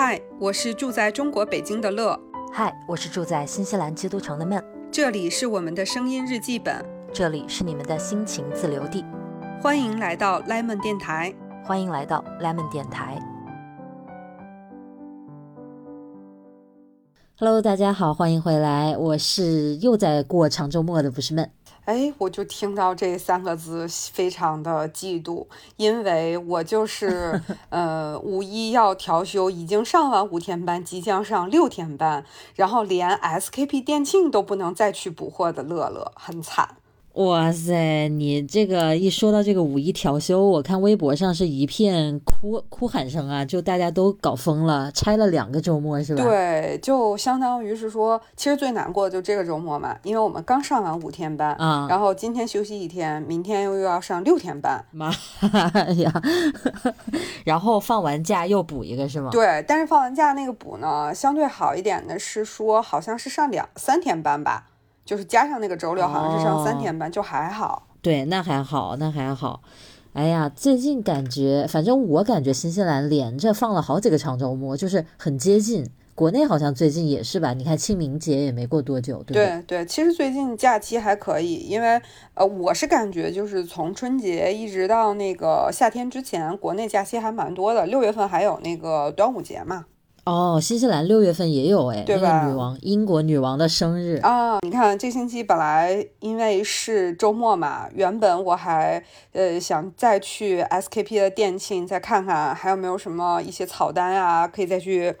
嗨，我是住在中国北京的乐。嗨，我是住在新西兰基督城的闷。这里是我们的声音日记本，这里是你们的心情自留地。欢迎来到 Lemon 电台。欢迎来到 Lemon 电台。Hello，大家好，欢迎回来。我是又在过长周末的，不是闷。哎，我就听到这三个字，非常的嫉妒，因为我就是 呃五一要调休，已经上完五天班，即将上六天班，然后连 SKP 店庆都不能再去补货的乐乐，很惨。哇塞，你这个一说到这个五一调休，我看微博上是一片哭哭喊声啊，就大家都搞疯了，拆了两个周末是吧？对，就相当于是说，其实最难过的就这个周末嘛，因为我们刚上完五天班啊，然后今天休息一天，明天又又要上六天班，妈呀！然后放完假又补一个是吗？对，但是放完假那个补呢，相对好一点的是说，好像是上两三天班吧。就是加上那个周六，好像是上三天班，就还好。对，那还好，那还好。哎呀，最近感觉，反正我感觉新西兰连着放了好几个长周末，就是很接近。国内好像最近也是吧？你看清明节也没过多久，对对？对对，其实最近假期还可以，因为呃，我是感觉就是从春节一直到那个夏天之前，国内假期还蛮多的。六月份还有那个端午节嘛。哦，新西兰六月份也有哎，对吧？女王，英国女王的生日啊！你看这星期本来因为是周末嘛，原本我还呃想再去 SKP 的店庆再看看还有没有什么一些草单啊，可以再去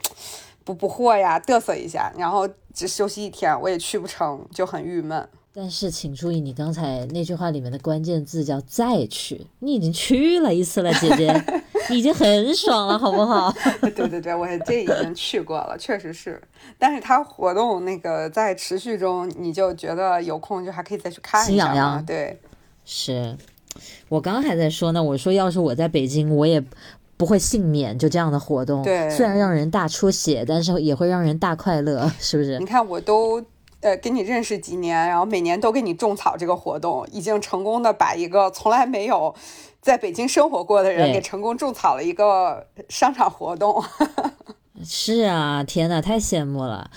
补补货呀，嘚瑟一下。然后只休息一天，我也去不成，就很郁闷。但是请注意，你刚才那句话里面的关键字叫再去，你已经去了一次了，姐姐。你 已经很爽了，好不好？对对对，我这已经去过了，确实是。但是它活动那个在持续中，你就觉得有空就还可以再去看一下。心痒痒。对，是我刚刚还在说呢，我说要是我在北京，我也不会幸免就这样的活动。对，虽然让人大出血，但是也会让人大快乐，是不是？你看，我都呃跟你认识几年，然后每年都给你种草这个活动，已经成功的把一个从来没有。在北京生活过的人给成功种草了一个商场活动，是啊，天呐，太羡慕了。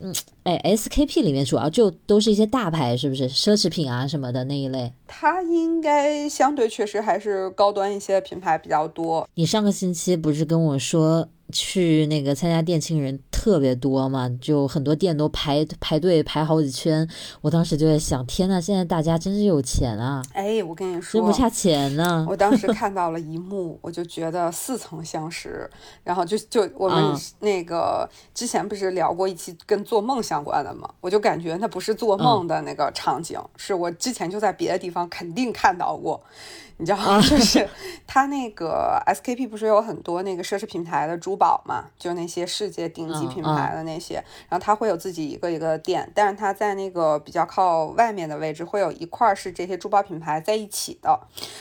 嗯，哎，SKP 里面主要就都是一些大牌，是不是奢侈品啊什么的那一类？它应该相对确实还是高端一些品牌比较多。你上个星期不是跟我说？去那个参加店庆人特别多嘛，就很多店都排排队排好几圈。我当时就在想，天呐，现在大家真是有钱啊！哎，我跟你说，真不差钱呢。我当时看到了一幕，我就觉得似曾相识。然后就就我们那个之前不是聊过一期跟做梦相关的嘛，我就感觉那不是做梦的那个场景，是我之前就在别的地方肯定看到过。你知道，就是他那个 SKP 不是有很多那个奢侈品牌的珠宝嘛？就那些世界顶级品牌的那些，然后他会有自己一个一个店，但是他在那个比较靠外面的位置，会有一块是这些珠宝品牌在一起的。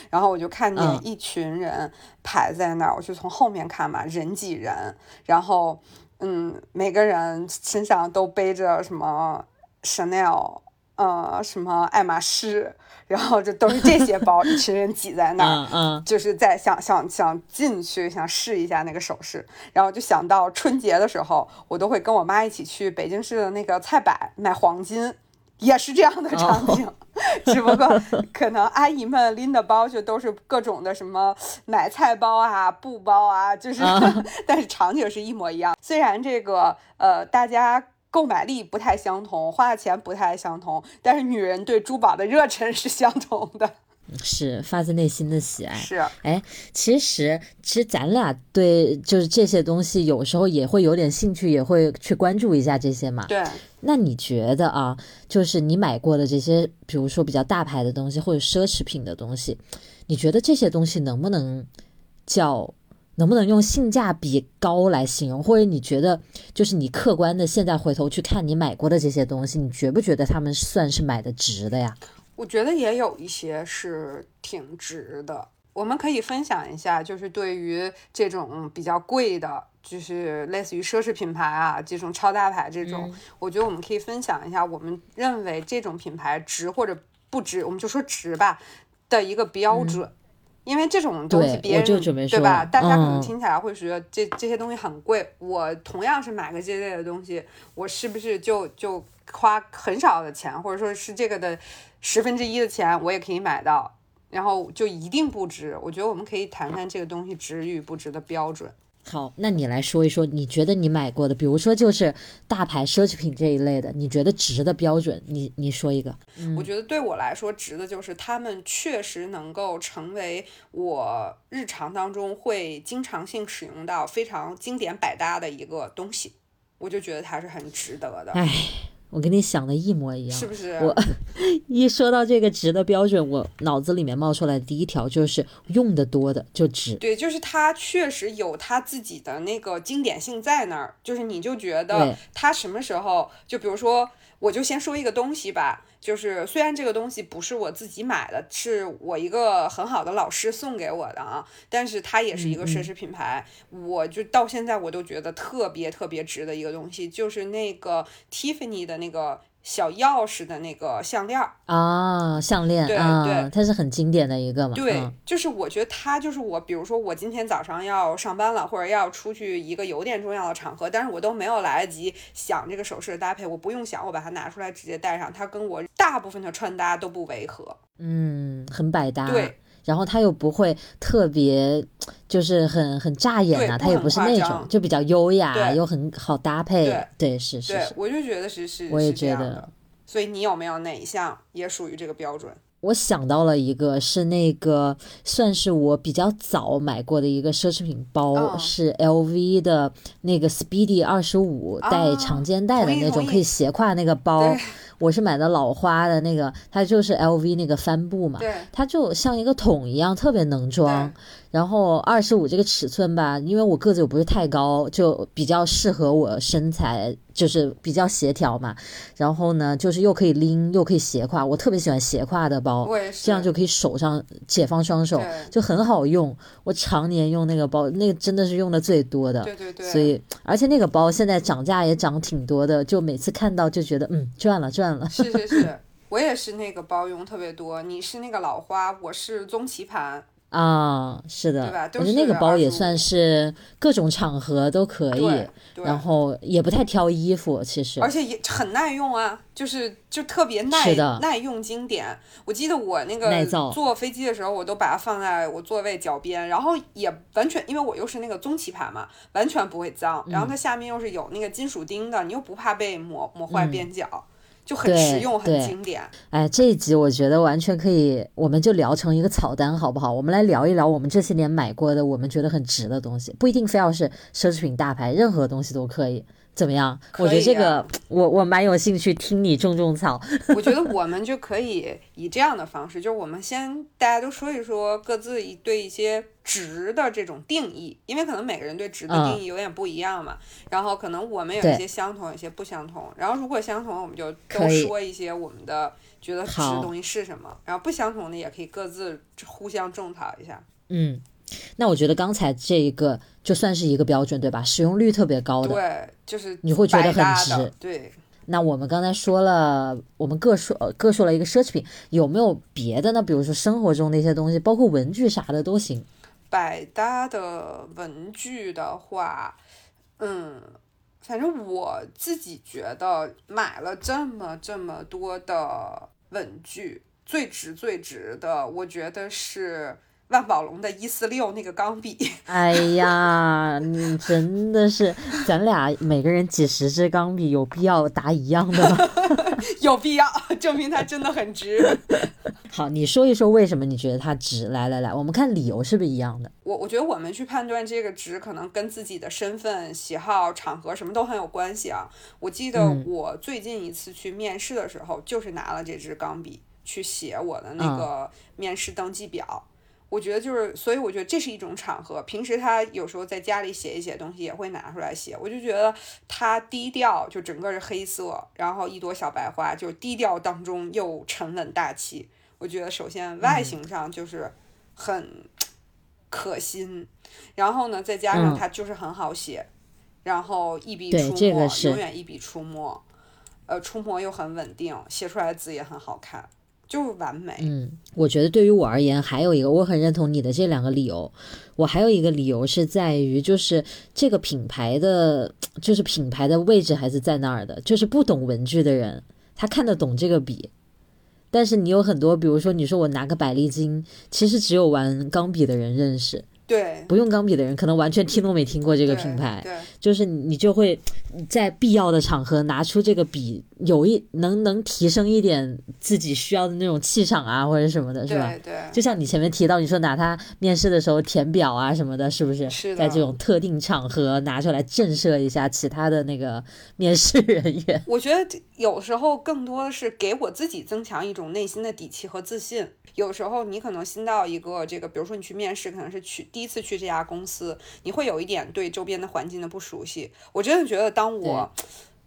然后我就看见一群人排在那儿，我就从后面看嘛，人挤人，然后嗯，每个人身上都背着什么 Chanel，呃，什么爱马仕。然后就都是这些包，一群人挤在那儿，嗯，就是在想想想进去，想试一下那个首饰。然后就想到春节的时候，我都会跟我妈一起去北京市的那个菜百买黄金，也是这样的场景。只不过可能阿姨们拎的包就都是各种的什么买菜包啊、布包啊，就是，但是场景是一模一样。虽然这个呃，大家。购买力不太相同，花的钱不太相同，但是女人对珠宝的热忱是相同的，是发自内心的喜爱。是，哎，其实其实咱俩对就是这些东西，有时候也会有点兴趣，也会去关注一下这些嘛。对。那你觉得啊，就是你买过的这些，比如说比较大牌的东西或者奢侈品的东西，你觉得这些东西能不能叫？能不能用性价比高来形容？或者你觉得，就是你客观的现在回头去看你买过的这些东西，你觉不觉得他们算是买的值的呀？我觉得也有一些是挺值的。我们可以分享一下，就是对于这种比较贵的，就是类似于奢侈品牌啊，这种超大牌这种，我觉得我们可以分享一下，我们认为这种品牌值或者不值，我们就说值吧的一个标准。因为这种东西别人对吧？大家可能嗯听起来会觉得这这些东西很贵。我同样是买个这类的东西，我是不是就就花很少的钱，或者说是这个的十分之一的钱，我也可以买到，然后就一定不值？我觉得我们可以谈谈这个东西值与不值的标准。好，那你来说一说，你觉得你买过的，比如说就是大牌奢侈品这一类的，你觉得值的标准，你你说一个。我觉得对我来说值的就是他们确实能够成为我日常当中会经常性使用到非常经典百搭的一个东西，我就觉得它是很值得的，哎，我跟你想的一模一样是。不是？我一说到这个值的标准，我脑子里面冒出来的第一条就是用的多的就值。对，就是它确实有它自己的那个经典性在那儿，就是你就觉得对它什么时候，就比如说，我就先说一个东西吧，就是虽然这个东西不是我自己买的，是我一个很好的老师送给我的啊，但是它也是一个奢侈品牌，我就到现在我都觉得特别特别值的一个东西，就是那个 Tiffany 的那个小钥匙的那个项链儿。啊，项链对啊对，它是很经典的一个嘛。对，嗯就是我觉得它就是我，比如说我今天早上要上班了，或者要出去一个有点重要的场合，但是我都没有来得及想这个首饰的搭配，我不用想，我把它拿出来直接戴上，它跟我大部分的穿搭都不违和。嗯，很百搭。对，然后它又不会特别，就是很很扎眼呐、对不很它也不是那种，就比较优雅，又很好搭配。对对是是是。，我就觉得是是，我也觉得。所以你有没有哪一项也属于这个标准？我想到了一个，是那个算是我比较早买过的一个奢侈品包，嗯是 LV 的那个 Speedy 二十五啊带长肩带的那种，可以斜挎那个包对。我是买的老花的那个，它就是 LV 那个帆布嘛，对它就像一个桶一样，特别能装。然后二十五这个尺寸吧，因为我个子又不是太高，就比较适合我身材，就是比较协调嘛。然后呢，就是又可以拎，又可以斜挎，我特别喜欢斜挎的包。这样就可以手上解放双手，就很好用。我常年用那个包，那个真的是用的最多的。对对对，所以，而且那个包现在涨价也涨挺多的，就每次看到就觉得，嗯，赚了赚了。是是是，我也是那个包用特别多。你是那个老花，我是棕棋盘。啊，是的对吧，都我觉得那个包也算是各种场合都可以对，然后也不太挑衣服，其实而且也很耐用啊，就是就特别耐耐用经典。我记得我那个坐飞机的时候，我都把它放在我座位脚边，然后也完全因为我又是那个棕棋盘嘛，完全不会脏。然嗯后它下面又是有那个金属钉的，你又不怕被磨磨坏嗯边角，就很实用，很经典。哎，这一集我觉得完全可以，我们就聊成一个草单，好不好？我们来聊一聊我们这些年买过的，我们觉得很值的东西，不一定非要是奢侈品大牌，任何东西都可以。怎么样？我觉得这个啊我我蛮有兴趣听你种种草。我觉得我们就可以以这样的方式，就是我们先大家都说一说各自一对一些值的这种定义，因为可能每个人对值的定义有点不一样嘛。然后可能我们有一些相同，有一些不相同。然后如果相同，我们就都说一些我们的觉得值的东西是什么。然后不相同的也可以各自互相种草一下。嗯，那我觉得刚才这一个就算是一个标准，对吧？使用率特别高的。对，就是你会觉得很值的对。那我们刚才说了，我们各说呃各说了一个奢侈品，有没有别的呢？比如说生活中的一些东西，包括文具啥的都行。百搭的文具的话，嗯，反正我自己觉得买了这么这么多的文具，最值最值的，我觉得是万宝龙的一四六那个钢笔。哎呀，你真的是，咱俩每个人几十支钢笔，有必要答一样的吗？有必要 证明它真的很值。好，你说一说为什么你觉得它值？来来来，我们看理由是不是一样的？我我觉得我们去判断这个值，可能跟自己的身份、喜好、场合什么都很有关系啊。我记得嗯我最近一次去面试的时候，就是拿了这支钢笔去写我的那个面试登记表。我觉得就是，所以我觉得这是一种场合。平时他有时候在家里写一写东西，也会拿出来写。我就觉得他低调，就整个是黑色，然后一朵小白花，就低调当中又沉稳大气。我觉得首先外形上就是很可心，然后呢，再加上嗯它就是很好写，然后一笔出墨，这个永远一笔出墨，呃，出墨又很稳定，写出来的字也很好看。就是完美。嗯，我觉得对于我而言，还有一个我很认同你的这两个理由。我还有一个理由是在于，就是这个品牌的，就是品牌的位置还是在那儿的。就是不懂文具的人，他看得懂这个笔，但是你有很多，比如说你说我拿个百利金，其实只有玩钢笔的人认识。对，不用钢笔的人可能完全听都没听过这个品牌，对，就是你就会在必要的场合拿出这个笔，有一能能提升一点自己需要的那种气场啊，或者什么的，是吧？对，就像你前面提到，你说拿它面试的时候填表啊什么的，是不是？是在这种特定场合拿出来震慑一下其他的那个面试人员。我觉得有时候更多的是给我自己增强一种内心的底气和自信。有时候你可能新到一个这个，比如说你去面试，可能是去。第一次去这家公司，你会有一点对周边的环境的不熟悉。我真的觉得，当我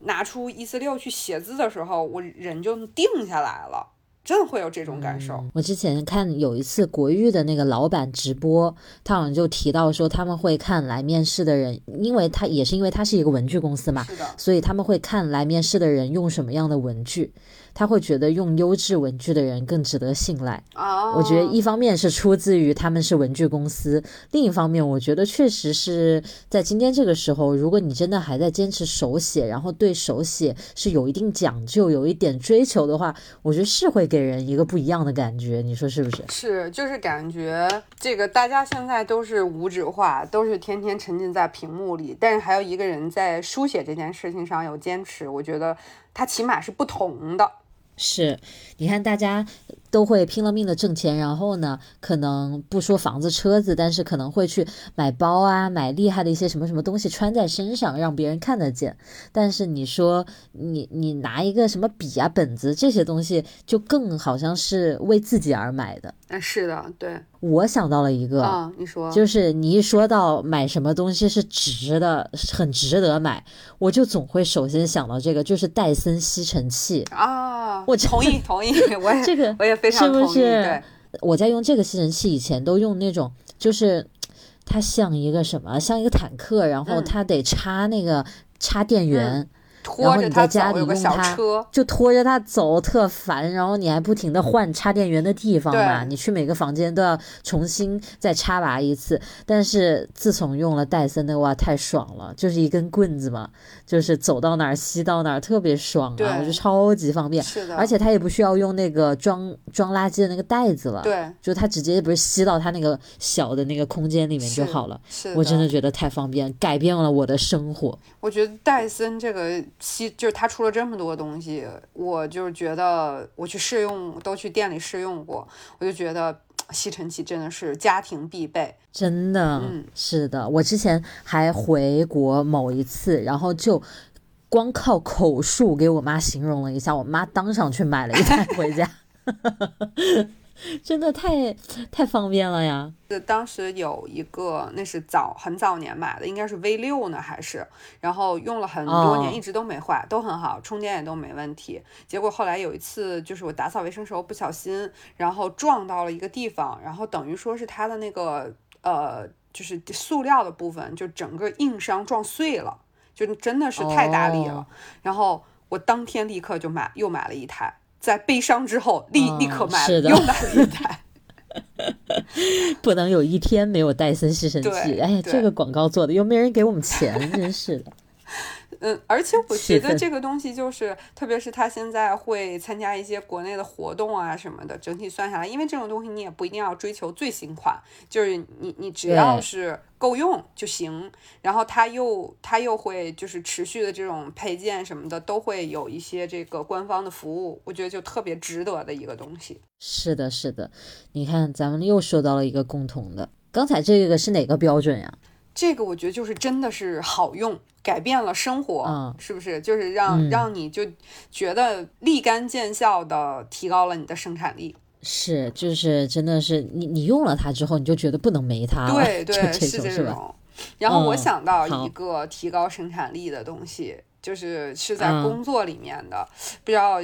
拿出一四六去写字的时候，我人就定下来了。真的会有这种感受。我之前看有一次国誉的那个老板直播，他好像就提到说他们会看来面试的人，因为他也是因为他是一个文具公司嘛，所以他们会看来面试的人用什么样的文具。他会觉得用优质文具的人更值得信赖。哦，我觉得一方面是出自于他们是文具公司，另一方面我觉得确实是在今天这个时候，如果你真的还在坚持手写，然后对手写是有一定讲究、有一点追求的话，我觉得是会给人一个不一样的感觉。你说是不是？是，就是感觉这个大家现在都是无纸化，都是天天沉浸在屏幕里，但是还有一个人在书写这件事情上有坚持，我觉得他起码是不同的。是，你看大家都会拼了命的挣钱，然后呢，可能不说房子车子，但是可能会去买包啊，买厉害的一些什么什么东西穿在身上，让别人看得见。但是你说你你拿一个什么笔啊、本子这些东西，就更好像是为自己而买的。啊，是的，对。我想到了一个，啊，你说，就是你一说到买什么东西是值的，很值得买，我就总会首先想到这个，就是戴森吸尘器啊。我同意，同意，我也 这个我也非常同意。对，我在用这个吸尘器以前都用那种，就是它像一个什么，像一个坦克，然后它得插那个插电源。然后你在家里用它，就拖着它走，特烦。然后你还不停的换插电源的地方嘛，你去每个房间都要重新再插拔一次。但是自从用了戴森的，哇，太爽了，就是一根棍子嘛，就是走到哪儿吸到哪儿，特别爽啊！我觉得超级方便，是的。而且它也不需要用那个装装垃圾的那个袋子了，对，就它直接不是吸到它那个小的那个空间里面就好了。是，我真的觉得太方便，改变了我的生活。我觉得戴森这个。吸就是它出了这么多东西，我就是觉得我去试用，都去店里试用过，我就觉得吸尘器真的是家庭必备，真的，嗯，是的。我之前还回国某一次，然后就光靠口述给我妈形容了一下，我妈当场去买了一台回家。真的太太方便了呀！是当时有一个，那是早很早年买的，应该是 V 六呢还是？然后用了很多年，一直都没坏，都很好，充电也都没问题。结果后来有一次，就是我打扫卫生时候不小心，然后撞到了一个地方，然后等于说是它的那个呃，就是塑料的部分，就整个硬伤撞碎了，就真的是太大力了。然后我当天立刻就买，又买了一台。在悲伤之后，立立刻买了，又买了一台。不能有一天没有戴森吸尘器。哎呀，这个广告做的又没人给我们钱，真是的。嗯，而且我觉得这个东西就是，特别是他现在会参加一些国内的活动啊什么的，整体算下来，因为这种东西你也不一定要追求最新款，就是你你只要是够用就行。然后他又他又会就是持续的这种配件什么的都会有一些这个官方的服务，我觉得就特别值得的一个东西。是的，是的，你看咱们又说到了一个共同的，刚才这个是哪个标准呀？这个我觉得就是真的是好用，改变了生活，嗯是不是？就是让让你就觉得立竿见效的提高了你的生产力。是，就是真的是你你用了它之后，你就觉得不能没它了。对对，是这种。然后我想到一个提高生产力的东西，就是是在工作里面的，不知道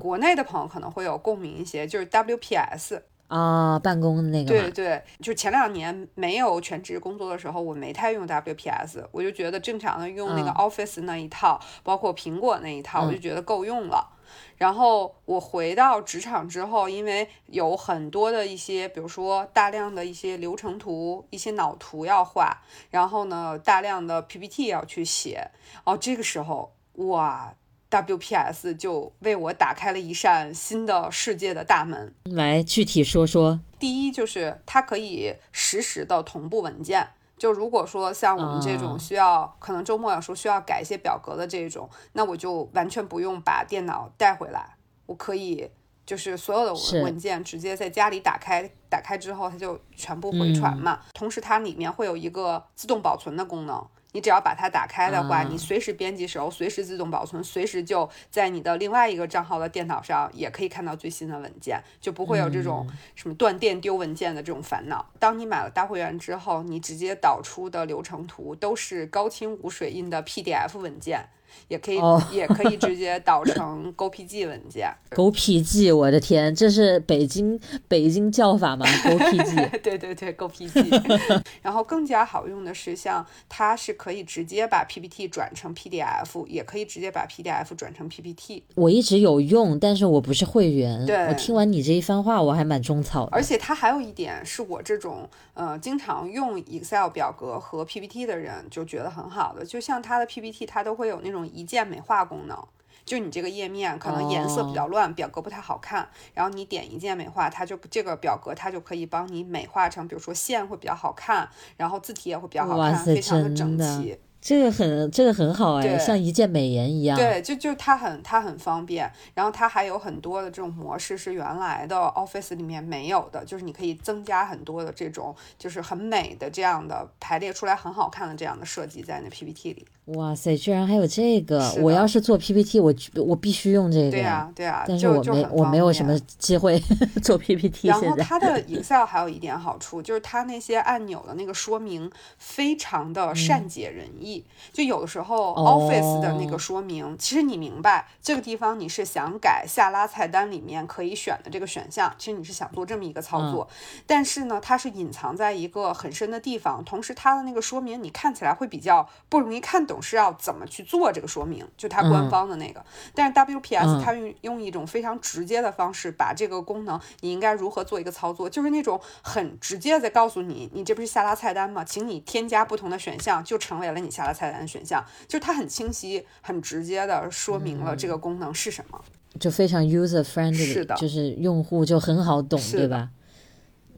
国内的朋友可能会有共鸣一些，就是 WPS。啊，办公的那个。对对，就前两年没有全职工作的时候，我没太用 WPS，我就觉得正常的用那个 Office 那一套，包括苹果那一套，我就觉得够用了。然后我回到职场之后，因为有很多的一些，比如说大量的一些流程图、一些脑图要画，然后呢，大量的 PPT 要去写。哦，这个时候，哇，WPS 就为我打开了一扇新的世界的大门。来，具体说说。第一，就是它可以实时的同步文件。就如果说像我们这种需要，可能周末有时候需要改一些表格的这种，那我就完全不用把电脑带回来，我可以就是所有的文件直接在家里打开，打开之后它就全部回传嘛。同时它里面会有一个自动保存的功能。你只要把它打开的话，你随时编辑时候随时自动保存，随时就在你的另外一个账号的电脑上也可以看到最新的文件，就不会有这种什么断电丢文件的这种烦恼。当你买了大会员之后，你直接导出的流程图都是高清无水印的 PDF 文件。也可以，也可以直接导成 GoPG 文件。GoPG，我的天，这是北京北京叫法吗？GoPG，对对对，GoPG。然后更加好用的是，像它是可以直接把 PPT 转成 PDF，也可以直接把 PDF 转成 PPT。我一直有用，但是我不是会员。对，我听完你这一番话，我还蛮种草的。而且它还有一点是我这种呃经常用 Excel 表格和 PPT 的人就觉得很好的，就像它的 PPT，它都会有那种。一键美化功能，就你这个页面可能颜色比较乱，表格不太好看，然后你点一键美化，它就这个表格它就可以帮你美化成，比如说线会比较好看，然后字体也会比较好看，非常的整齐。这个很这个很好哎，像一键美颜一样。对，就就它很它很方便，然后它还有很多的这种模式是原来的 Office 里面没有的，就是你可以增加很多的这种就是很美的这样的排列出来很好看的这样的设计在那 PPT 里。哇塞，居然还有这个！我要是做 PPT，我我必须用这个。对呀，对呀。但是我没我没有什么机会 做 PPT。然后它的 Excel 还有一点好处，就是它那些按钮的那个说明非常的善解人意。就有的时候 Office 的那个说明，其实你明白这个地方你是想改下拉菜单里面可以选的这个选项，其实你是想做这么一个操作。但是呢，它是隐藏在一个很深的地方，同时它的那个说明你看起来会比较不容易看懂。是要怎么去做这个说明？就它官方的那个，但是 WPS 它用用一种非常直接的方式，把这个功能你应该如何做一个操作，就是那种很直接的告诉你，你这不是下拉菜单吗？请你添加不同的选项，就成为了你下拉菜单的选项。就是它很清晰、很直接的说明了这个功能是什么，就非常 user friendly，是的，就是用户就很好懂，对吧？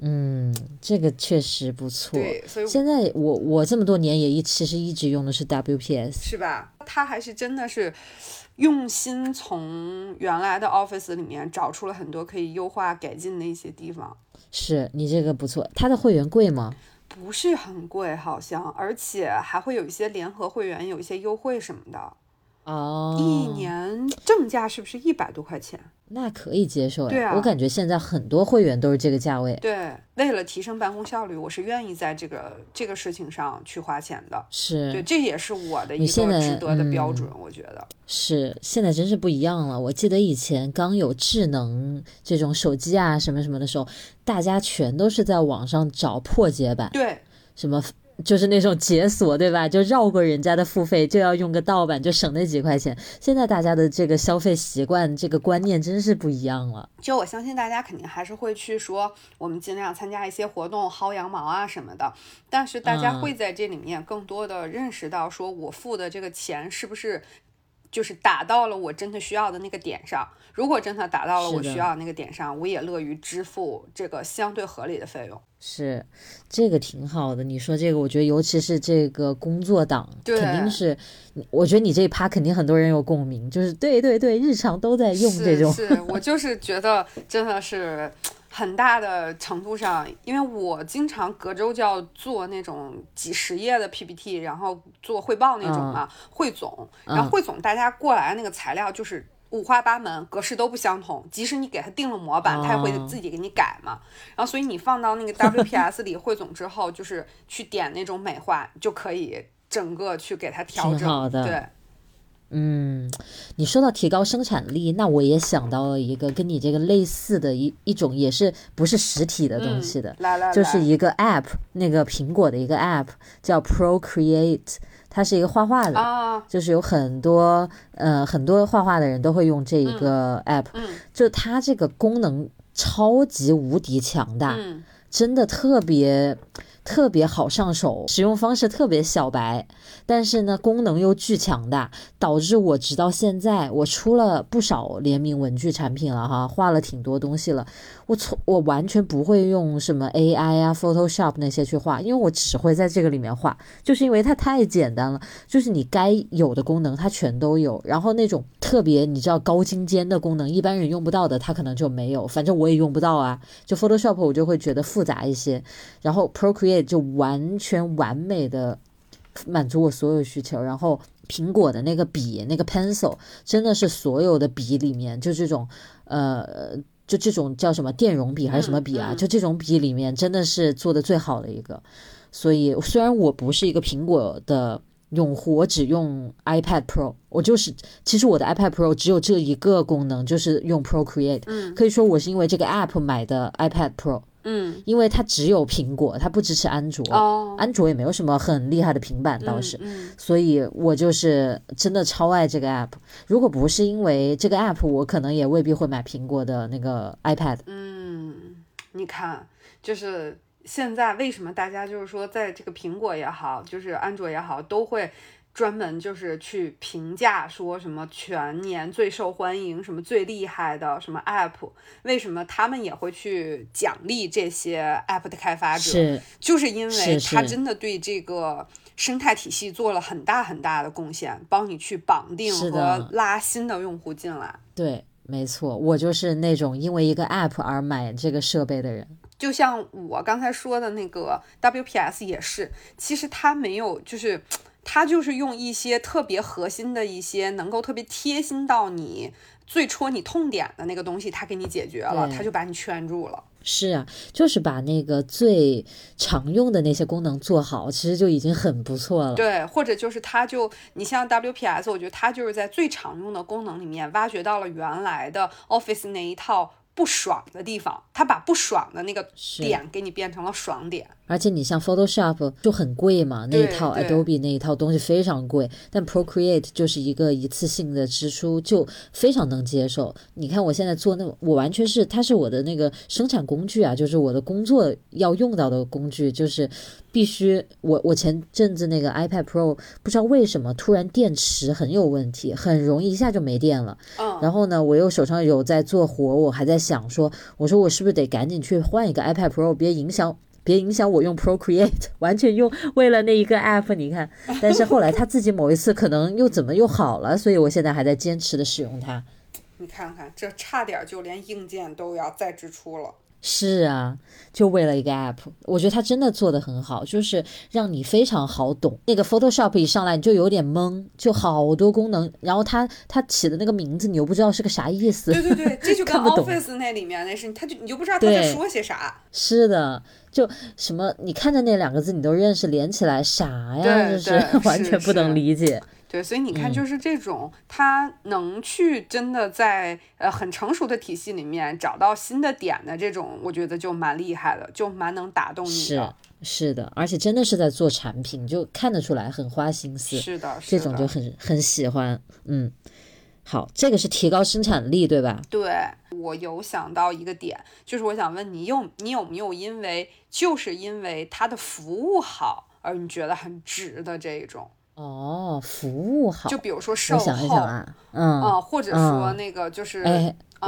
嗯，这个确实不错。对，所以现在我我这么多年也一其实一直用的是 WPS，是吧？它还是真的是用心从原来的 Office 里面找出了很多可以优化改进的一些地方。是你这个不错，它的会员贵吗？不是很贵，好像，而且还会有一些联合会员有一些优惠什么的。哦，一年正价是不是一百多块钱？那可以接受呀。对啊，我感觉现在很多会员都是这个价位。对，为了提升办公效率，我是愿意在这个这个事情上去花钱的。是，对，这也是我的一个值得的标准。我觉得是，现在真是不一样了。我记得以前刚有智能这种手机啊什么什么的时候，大家全都是在网上找破解版。对，什么？就是那种解锁，对吧？就绕过人家的付费，就要用个盗版，就省那几块钱。现在大家的这个消费习惯、这个观念真是不一样了。就我相信大家肯定还是会去说，我们尽量参加一些活动，薅羊毛啊什么的。但是大家会在这里面更多的认识到，说我付的这个钱是不是就是打到了我真的需要的那个点上。如果真的打到了我需要那个点上，我也乐于支付这个相对合理的费用。是，这个挺好的。你说这个，我觉得尤其是这个工作党，肯定是，我觉得你这一趴肯定很多人有共鸣，就是对对对，日常都在用这种。是我就是觉得真的是很大的程度上，因为我经常隔周就要做那种几十页的 PPT，然后做汇报那种嘛，汇总，然后汇总大家过来那个材料就是。五花八门，格式都不相同。即使你给他定了模板，他也会自己给你改嘛。然后，所以你放到那个 WPS 里汇总之后，就是去点那种美化，就可以整个去给它调整。对，嗯，你说到提高生产力，那我也想到了一个跟你这个类似的一一种，也是不是实体的东西的，来来，就是一个 app，那个苹果的一个 app 叫 Procreate，它是一个画画的，啊，就是有很多呃很多画画的人都会用这一个 app，嗯。就它这个功能超级无敌强大，嗯。真的特别特别好上手，使用方式特别小白，但是呢，功能又巨强大，导致我直到现在，我出了不少联名文具产品了哈，画了挺多东西了，我从我完全不会用什么 AI 啊、Photoshop 那些去画，因为我只会在这个里面画，就是因为它太简单了，就是你该有的功能它全都有，然后那种特别你知道高精尖的功能，一般人用不到的，它可能就没有，反正我也用不到啊。就 Photoshop 我就会觉得复杂一些，然后 Procreate 就完全完美的满足我所有需求，然后苹果的那个笔那个 Pencil 真的是所有的笔里面就这种呃。就这种叫什么电容笔还是什么笔啊？就这种笔里面真的是做的最好的一个。所以虽然我不是一个苹果的用户，我只用 iPad Pro，我就是其实我的 iPad Pro 只有这一个功能，就是用 Procreate。嗯可以说我是因为这个 app 买的 iPad Pro，嗯，因为它只有苹果，它不支持安卓，哦，安卓也没有什么很厉害的平板倒是。嗯所以我就是真的超爱这个 app。如果不是因为这个 app，我可能也未必会买苹果的那个 iPad。嗯，你看，就是现在为什么大家就是说，在这个苹果也好，就是安卓也好，都会专门就是去评价说什么全年最受欢迎、什么最厉害的什么 app，为什么他们也会去奖励这些 app 的开发者？是，就是因为是是它真的对这个生态体系做了很大很大的贡献，帮你去绑定和拉新的用户进来。对，没错，我就是那种因为一个 app 而买这个设备的人。就像我刚才说的那个 WPS 也是，其实它没有，就是它就是用一些特别核心的一些能够特别贴心到你最戳你痛点的那个东西，他给你解决了，对它就把你圈住了。是啊，就是把那个最常用的那些功能做好，其实就已经很不错了。对，或者就是它就你像 WPS，我觉得它就是在最常用的功能里面挖掘到了原来的 Office 那一套不爽的地方，它把不爽的那个点给你变成了爽点。而且你像 Photoshop 就很贵嘛，那一套 Adobe 那一套东西非常贵，但 Procreate 就是一个一次性的支出，就非常能接受。你看我现在做那，我完全是它是我的那个生产工具啊，就是我的工作要用到的工具，就是必须我我前阵子那个 iPad Pro 不知道为什么突然电池很有问题，很容易一下就没电了。嗯，然后呢，我又手上有在做活，我还在想说，我说我是不是得赶紧去换一个 iPad Pro，别影响。别影响我用 Procreate，完全用为了那一个 app，你看。但是后来他自己某一次可能又怎么又好了，所以我现在还在坚持的使用它。你看看，这差点就连硬件都要再支出了。是啊，就为了一个 app，我觉得他真的做的很好，就是让你非常好懂。那个 Photoshop 一上来你就有点懵，就好多功能，然后它它起的那个名字你又不知道是个啥意思。对对对，这就跟 看 Office 那里面那是，他就你就不知道他在说些啥。是的，就什么你看着那两个字你都认识，连起来啥呀？对就是对 完全不能理解。对，所以你看，嗯就是这种，他能去真的在呃很成熟的体系里面找到新的点的这种，我觉得就蛮厉害的，就蛮能打动你是的。是的，而且真的是在做产品，就看得出来很花心思，是的，这种就很很喜欢。嗯，好，这个是提高生产力，对吧？对我有想到一个点，就是我想问你有你有没有因为就是因为它的服务好而你觉得很值的这种？哦，服务好，就比如说售后，我想一想啊，嗯，啊，或者说嗯那个就是，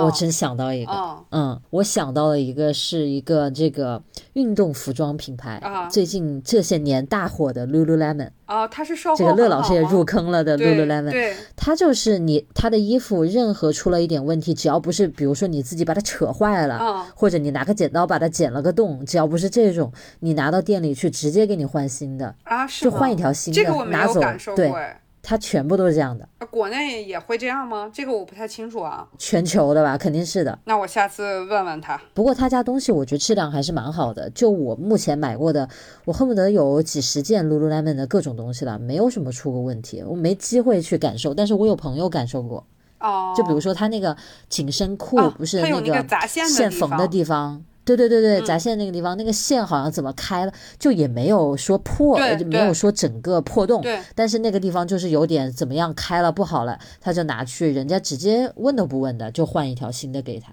我真想到一个，嗯。嗯，我想到了一个是一个这个运动服装品牌，啊。最近这些年大火的 Lululemon，啊，它是售后这个乐老师也入坑了的？Lululemon，对，它就是你他的衣服任何出了一点问题，只要不是比如说你自己把它扯坏了，嗯或者你拿个剪刀把它剪了个洞，只要不是这种，你拿到店里去直接给你换新的，啊，是就换一条新的这个我没拿走有感受对过哎。它全部都是这样的。国内也会这样吗？这个我不太清楚啊。全球的吧，肯定是的。那我下次问问他。不过他家东西我觉得质量还是蛮好的。就我目前买过的，我恨不得有几十件 Lululemon 的各种东西了，没有什么出过问题。我没机会去感受，但是我有朋友感受过。哦。就比如说他那个紧身裤，不是那个线缝的地方。对对对对，闸线那个地方，那个线好像怎么开了，就也没有说破，就没有说整个破洞。对。但是那个地方就是有点怎么样开了不好了，他就拿去，人家直接问都不问的就换一条新的给他。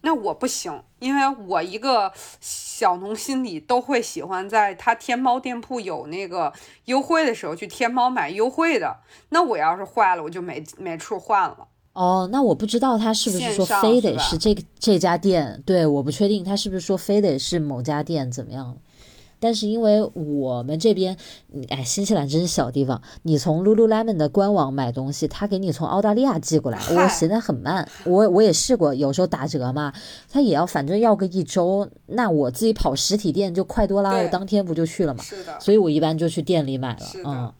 那我不行，因为我一个小农心里都会喜欢在他天猫店铺有那个优惠的时候去天猫买优惠的。那我要是坏了，我就没没处换了。哦，那我不知道他是不是说非得是这个这家店，对，我不确定他是不是说非得是某家店怎么样。但是因为我们这边，哎，新西兰真是小地方，你从 Lululemon 的官网买东西，他给你从澳大利亚寄过来，我嫌得很慢。我我也试过，有时候打折嘛，他也要反正要个一周，那我自己跑实体店就快多啦，我当天不就去了嘛。是的。所以我一般就去店里买了，嗯。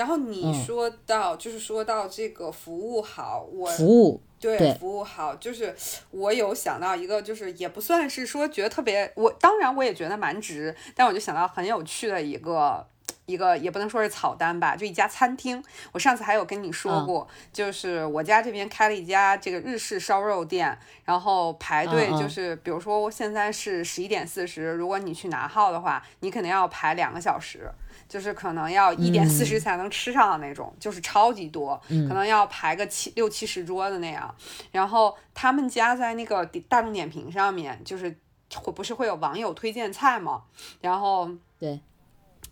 然后你说到，就是说到这个服务好，我服务对服务好，就是我有想到一个，就是也不算是说觉得特别，我当然我也觉得蛮值，但我就想到很有趣的一个一个，也不能说是草单吧，就一家餐厅。我上次还有跟你说过，就是我家这边开了一家这个日式烧肉店，然后排队就是，比如说现在是十一点四十，如果你去拿号的话，你肯定要排两个小时。就是可能要一点四十才能吃上的那种，就是超级多，可能要排个七六七十桌的那样。然后他们家在那个大众点评上面，就是会不是会有网友推荐菜吗？然后对，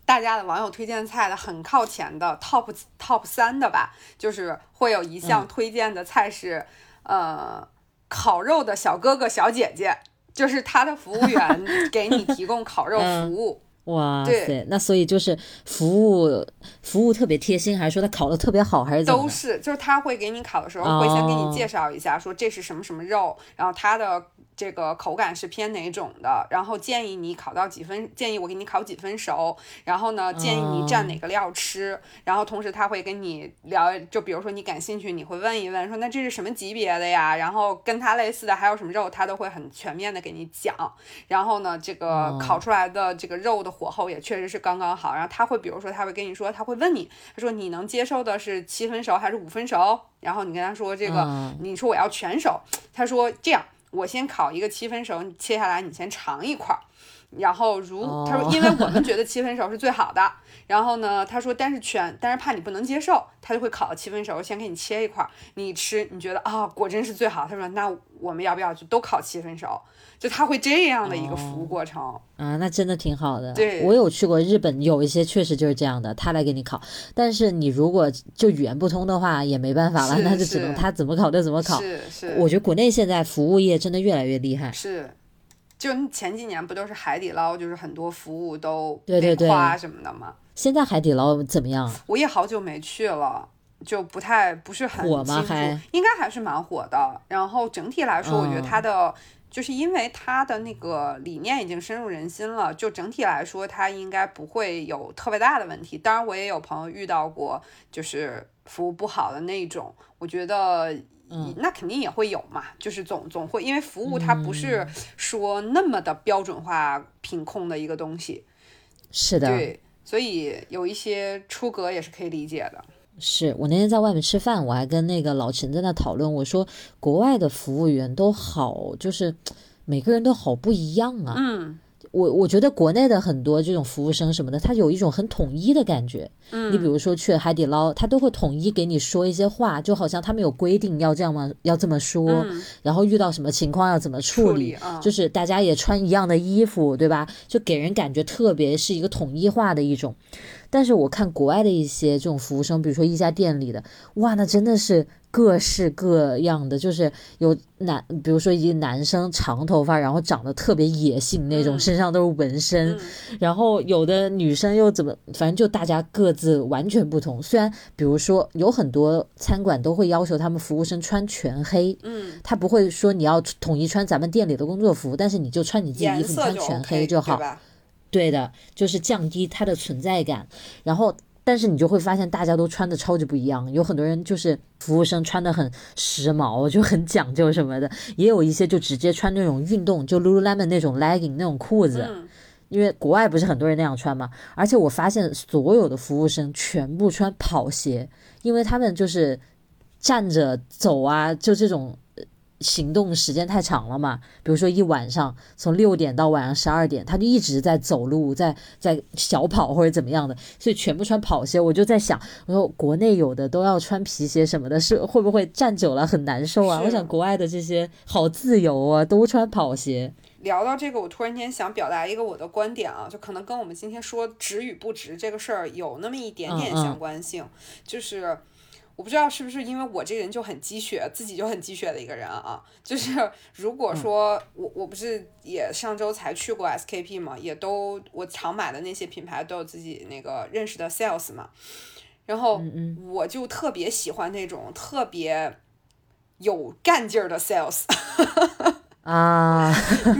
大家的网友推荐菜的很靠前的 top top 三的吧，就是会有一项推荐的菜是呃烤肉的小哥哥小姐姐，就是他的服务员 给你提供烤肉服务。哇塞，那所以就是服务服务特别贴心，还是说他烤的特别好，还是？都是，就是他会给你烤的时候会先给你介绍一下，说这是什么什么肉，然后它的。这个口感是偏哪种的？然后建议你烤到几分？建议我给你烤几分熟？然后呢，建议你蘸哪个料吃？然后同时他会跟你聊，就比如说你感兴趣，你会问一问，说那这是什么级别的呀？然后跟他类似的还有什么肉，他都会很全面的给你讲。然后呢，这个烤出来的这个肉的火候也确实是刚刚好。然后他会比如说他会跟你说，他会问你，他说你能接受的是七分熟还是五分熟？然后你跟他说这个，你说我要全熟，他说这样。我先烤一个七分熟，切下来你先尝一块儿，然后如他说，因为我们觉得七分熟是最好的。然后呢，他说，但是全，但是怕你不能接受，他就会烤到七分熟，先给你切一块儿，你吃，你觉得啊，果真是最好。他说，那我们要不要就都烤七分熟？就他会这样的一个服务过程啊，那真的挺好的。对，我有去过日本，有一些确实就是这样的，他来给你烤。但是你如果就语言不通的话，也没办法了，那就只能他怎么烤就怎么烤。是是，我觉得国内现在服务业真的越来越厉害。是。就前几年不都是海底捞，就是很多服务都被夸什么的吗？现在海底捞怎么样？我也好久没去了，就不太不是很火吗？还应该还是蛮火的。然后整体来说，我觉得它的就是因为它的那个理念已经深入人心了，就整体来说它应该不会有特别大的问题。当然，我也有朋友遇到过就是服务不好的那种，我觉得。嗯，那肯定也会有嘛，就是总总会，因为服务它不是说那么的标准化品控的一个东西，是的，对，所以有一些出格也是可以理解的。是我那天在外面吃饭，我还跟那个老陈在那讨论，我说国外的服务员都好，就是每个人都好不一样啊。嗯。我我觉得国内的很多这种服务生什么的，他有一种很统一的感觉。嗯，你比如说去海底捞，他都会统一给你说一些话，就好像他们有规定要这样吗？要这么说，然后遇到什么情况要怎么处理，就是大家也穿一样的衣服，对吧？就给人感觉特别是一个统一化的一种。但是我看国外的一些这种服务生，比如说一家店里的，哇，那真的是。各式各样的，就是有男，比如说一个男生长头发，然后长得特别野性那种，身上都是纹身，然后有的女生又怎么，反正就大家各自完全不同。虽然比如说有很多餐馆都会要求他们服务生穿全黑，嗯，他不会说你要统一穿咱们店里的工作服，但是你就穿你自己衣服，穿全黑就好，对的，就是降低他的存在感，然后。但是你就会发现大家都穿的超级不一样，有很多人就是服务生穿的很时髦，就很讲究什么的，也有一些就直接穿那种运动，就 Lululemon 那种 legging 那种裤子，因为国外不是很多人那样穿嘛。而且我发现所有的服务生全部穿跑鞋，因为他们就是站着走啊，就这种。行动时间太长了嘛？比如说一晚上从六点到晚上十二点，他就一直在走路，在在小跑或者怎么样的，所以全部穿跑鞋。我就在想，我说国内有的都要穿皮鞋什么的，是会不会站久了很难受啊？我想国外的这些好自由啊，都穿跑鞋。聊到这个，我突然间想表达一个我的观点啊，就可能跟我们今天说值与不值这个事儿有那么一点点相关性，就是。我不知道是不是因为我这人就很鸡血，自己就很鸡血的一个人啊。就是 如果说我我不是也上周才去过 SKP 嘛，也都我常买的那些品牌都有自己那个认识的 sales 嘛，然后我就特别喜欢那种特别有干劲儿的 sales。啊，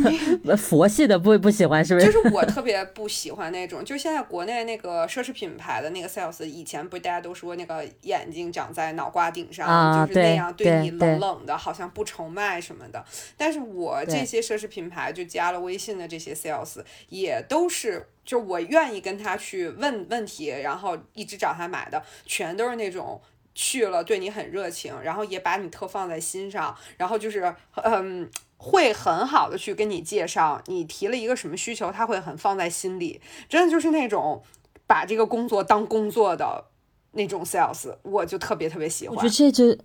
佛系的不不喜欢是不是？就是我特别不喜欢那种，就现在国内那个奢侈品牌的那个 sales，以前不大家都说那个眼睛长在脑瓜顶上，就是那样对你冷冷的，好像不愁卖什么的。但是我这些奢侈品牌就加了微信的这些 sales，也都是，就我愿意跟他去问问题，然后一直找他买的，全都是那种去了对你很热情，然后也把你特放在心上，然后就是嗯。会很好的去跟你介绍，你提了一个什么需求，他会很放在心里，真的就是那种把这个工作当工作的那种 sales，我就特别特别喜欢。我觉得这就，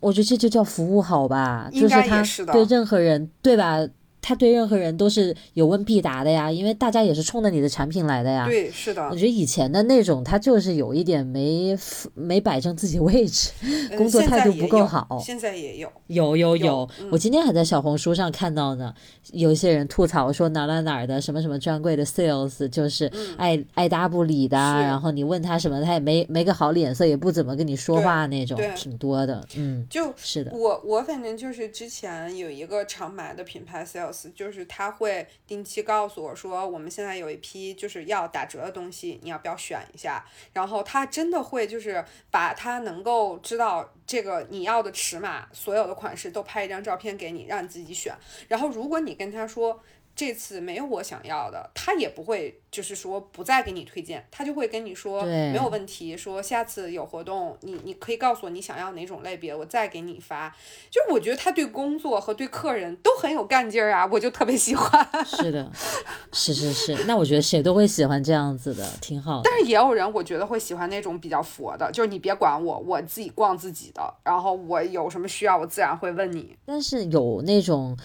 我觉得这就叫服务好吧，就是他对任何人，对吧？他对任何人都是有问必答的呀，因为大家也是冲着你的产品来的呀。对，是的。我觉得以前的那种，他就是有一点没没摆正自己位置，工作态度不够好。现在也有，有有有。我今天还在小红书上看到呢，有一些人吐槽说哪哪哪儿的什么什么专柜的 sales 就是爱爱搭不理的，然后你问他什么，他也没没个好脸色，也不怎么跟你说话那种，挺多的。嗯，就是的。我我反正就是之前有一个常买的品牌 sales。就是他会定期告诉我说，我们现在有一批就是要打折的东西，你要不要选一下？然后他真的会就是把他能够知道这个你要的尺码，所有的款式都拍一张照片给你，让你自己选。然后如果你跟他说这次没有我想要的，他也不会。就是说不再给你推荐，他就会跟你说没有问题，说下次有活动，你你可以告诉我你想要哪种类别，我再给你发。就我觉得他对工作和对客人都很有干劲儿啊，我就特别喜欢。是的，是是是，那我觉得谁都会喜欢这样子的，挺好。但是也有人我觉得会喜欢那种比较佛的，就是你别管我，我自己逛自己的，然后我有什么需要我自然会问你。但是有那种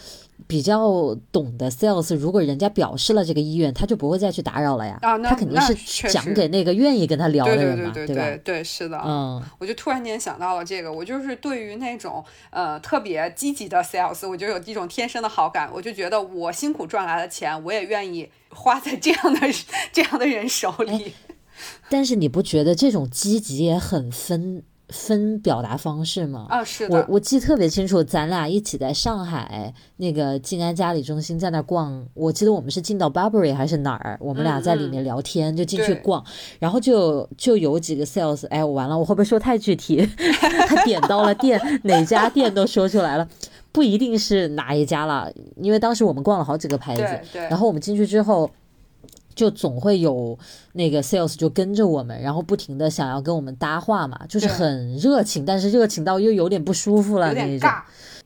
比较懂的 sales，如果人家表示了这个意愿，他就不会再去打。扰了呀，他肯定是讲给那个愿意跟他聊的人嘛，对吧？对，是的，嗯，我就突然间想到了这个，我就是对于那种呃特别积极的 sales，我就有一种天生的好感，我就觉得我辛苦赚来的钱，我也愿意花在这样的这样的人手里。但是你不觉得这种积极也很分？分表达方式吗？啊，是的。我我记得特别清楚，咱俩一起在上海那个静安嘉里中心在那逛。我记得我们是进到 Burberry 还是哪儿，我们俩在里面聊天，就进去逛。然后就就有几个 sales，哎，我完了，我会不会说太具体？他点到了店，哪家店都说出来了，不一定是哪一家了，因为当时我们逛了好几个牌子。然后我们进去之后。就总会有那个 sales 就跟着我们，然后不停的想要跟我们搭话嘛，就是很热情，但是热情到又有点不舒服了那种。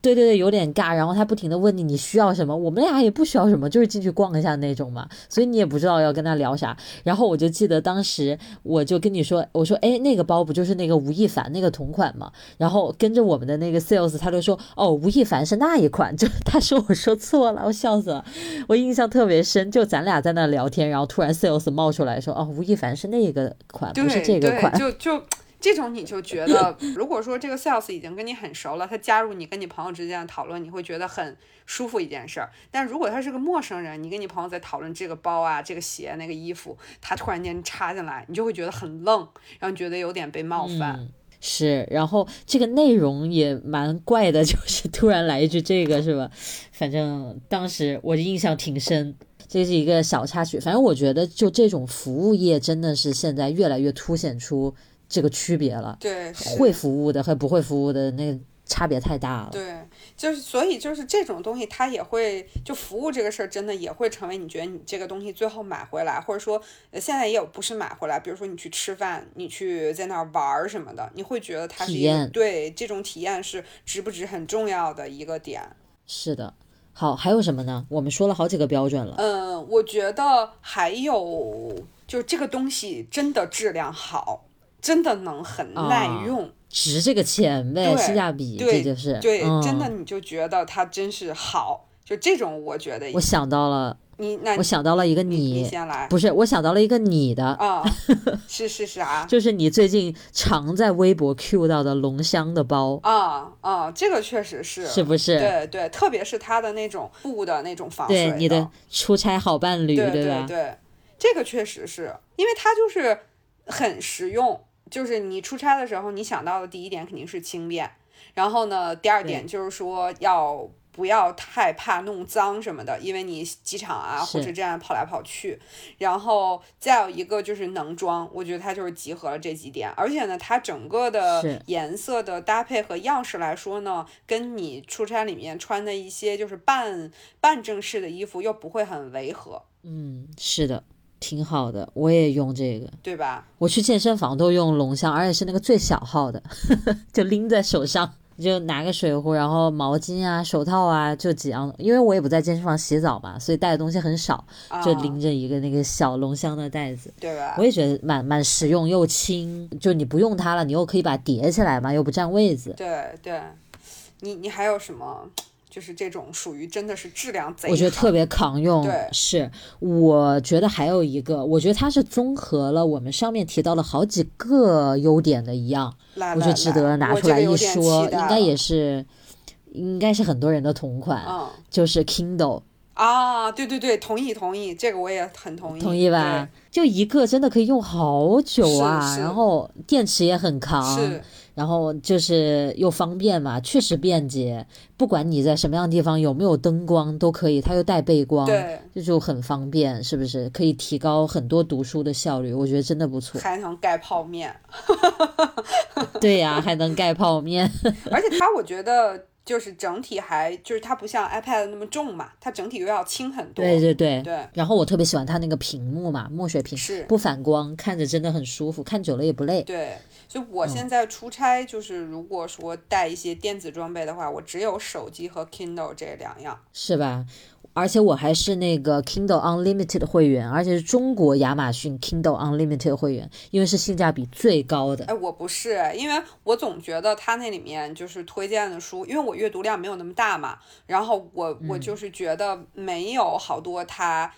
对对对，有点尬。然后他不停的问你你需要什么，我们俩也不需要什么，就是进去逛一下那种嘛。所以你也不知道要跟他聊啥。然后我就记得当时我就跟你说，我说哎那个包不就是那个吴亦凡那个同款嘛？然后跟着我们的那个 sales 他就说哦吴亦凡是那一款，就他说我说错了，我笑死了。我印象特别深，就咱俩在那聊天，然后突然 sales 冒出来说哦吴亦凡是那个款，不是这个款，就就。这种你就觉得，如果说这个 sales 已经跟你很熟了，他加入你跟你朋友之间的讨论，你会觉得很舒服一件事儿。但如果他是个陌生人，你跟你朋友在讨论这个包啊、这个鞋、那个衣服，他突然间插进来，你就会觉得很愣，然后觉得有点被冒犯。是，然后这个内容也蛮怪的，就是突然来一句这个是吧？反正当时我印象挺深。这是一个小插曲。反正我觉得，就这种服务业真的是现在越来越凸显出这个区别了。对，会服务的和不会服务的那个差别太大了。对，就是所以就是这种东西，它也会就服务这个事儿，真的也会成为你觉得你这个东西最后买回来，或者说现在也有不是买回来，比如说你去吃饭，你去在那儿玩儿什么的，你会觉得它是一个对这种体验是值不值很重要的一个点。是的。好，还有什么呢？我们说了好几个标准了。嗯，我觉得还有就这个东西真的质量好，真的能很耐用，值这个钱呗，性价比，这就是对，真的你就觉得它真是好，就这种我觉得。我想到了。你那，我想到了一个你，你先来，不是，我想到了一个你的啊，是是啥？就是你最近常在微博 Q 到的龙香的包啊啊，这个确实是，是不是？对对，特别是它的那种布的那种防水，对你的出差好伴侣，对吧？对对，这个确实是因为它就是很实用，就是你出差的时候，你想到的第一点肯定是轻便，然后呢，第二点就是说要。不要太怕弄脏什么的，因为你机场啊、火车站跑来跑去，然后再有一个就是能装，我觉得它就是集合了这几点，而且呢，它整个的颜色的搭配和样式来说呢，跟你出差里面穿的一些就是半半正式的衣服又不会很违和。嗯，是的，挺好的，我也用这个，对吧？我去健身房都用龙香，而且是那个最小号的，就拎在手上。就拿个水壶，然后毛巾啊、手套啊，就几样。因为我也不在健身房洗澡嘛，所以带的东西很少，就拎着一个那个小龙香的袋子。对吧？我也觉得蛮蛮实用又轻，就你不用它了，你又可以把它叠起来嘛，又不占位子。对对，你你还有什么？就是这种属于真的是质量贼，我觉得特别扛用。对，是我觉得还有一个，我觉得它是综合了我们上面提到了好几个优点的一样，我觉得值得拿出来一说，应该也是，应该是很多人的同款，就是 Kindle。啊，对对对，同意同意，这个我也很同意。同意吧？就一个真的可以用好久啊，然后电池也很扛，然后就是又方便嘛，确实便捷。不管你在什么样的地方，有没有灯光都可以，它又带背光，对，这就很方便，是不是？可以提高很多读书的效率，我觉得真的不错。还能盖泡面，对呀，还能盖泡面，而且它，我觉得。就是整体还就是它不像 iPad 那么重嘛，它整体又要轻很多。对对对对。然后我特别喜欢它那个屏幕嘛，墨水屏，是不反光，看着真的很舒服，看久了也不累。对，所以我现在出差就是如果说带一些电子装备的话，我只有手机和 Kindle 这两样。是吧？而且我还是那个 Kindle Unlimited 会员，而且是中国亚马逊 Kindle Unlimited 会员，因为是性价比最高的。哎，我不是，因为我总觉得它那里面就是推荐的书，因为我阅读量没有那么大嘛，然后我我就是觉得没有好多它。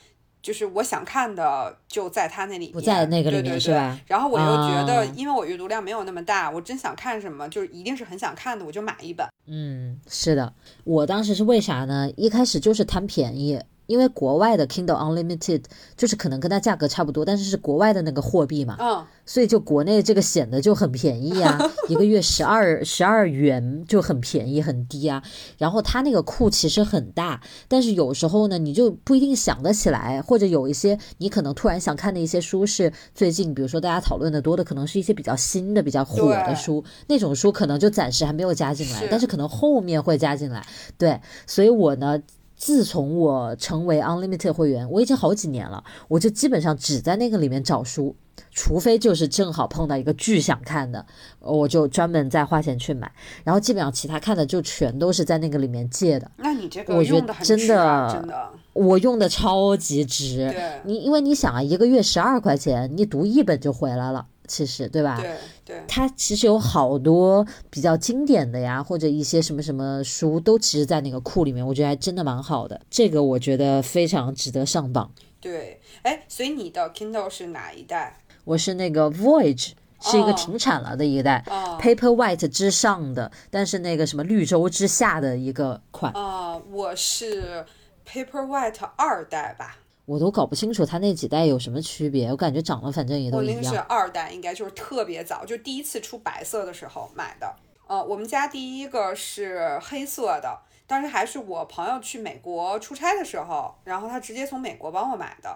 就是我想看的就在他那里，不在那个里面是吧？然后我又觉得，因为我阅读量没有那么大，我真想看什么，就是一定是很想看的，我就买一本。嗯，是的，我当时是为啥呢？一开始就是贪便宜。因为国外的 Kindle Unlimited 就是可能跟它价格差不多，但是是国外的那个货币嘛，嗯，所以就国内这个显得就很便宜啊，一个月 十二十二元就很便宜很低啊。然后它那个库其实很大，但是有时候呢，你就不一定想得起来，或者有一些你可能突然想看的一些书是最近，比如说大家讨论的多的，可能是一些比较新的、比较火的书，那种书可能就暂时还没有加进来，但是可能后面会加进来。对，所以我呢。自从我成为 Unlimited 会员，我已经好几年了，我就基本上只在那个里面找书，除非就是正好碰到一个巨想看的，我就专门再花钱去买。然后基本上其他看的就全都是在那个里面借的。那你这个我觉得真的真的，我用的超级值。你因为你想啊，一个月十二块钱，你读一本就回来了。其实对吧？对对，它其实有好多比较经典的呀，或者一些什么什么书，都其实在那个库里面，我觉得还真的蛮好的。这个我觉得非常值得上榜。对，哎，所以你的 Kindle 是哪一代？我是那个 Voyage，是一个停产了的一代，Paperwhite 之上的，但是那个什么绿洲之下的一个款。啊，我是 Paperwhite 二代吧。我都搞不清楚它那几代有什么区别，我感觉长得反正也都一样。我那个是二代，应该就是特别早，就第一次出白色的时候买的。呃，我们家第一个是黑色的，当时还是我朋友去美国出差的时候，然后他直接从美国帮我买的。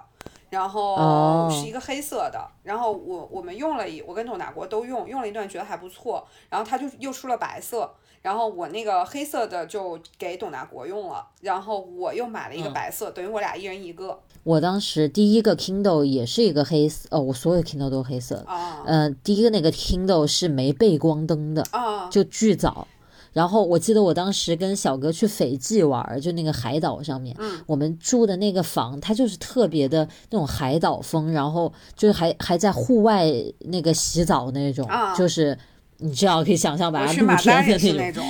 然后是一个黑色的，然后我我们用了一，我跟董大国都用，用了一段觉得还不错，然后他就又出了白色，然后我那个黑色的就给董大国用了，然后我又买了一个白色，等于我俩一人一个。我当时第一个 Kindle 也是一个黑色，哦，我所有的 Kindle 都是黑色。的，嗯，第一个那个 Kindle 是没背光灯的，就巨早。然后我记得我当时跟小哥去斐济玩，就那个海岛上面，我们住的那个房，它就是特别的那种海岛风，然后就是还还在户外那个洗澡那种，就是你知道可以想象吧，露天的那种，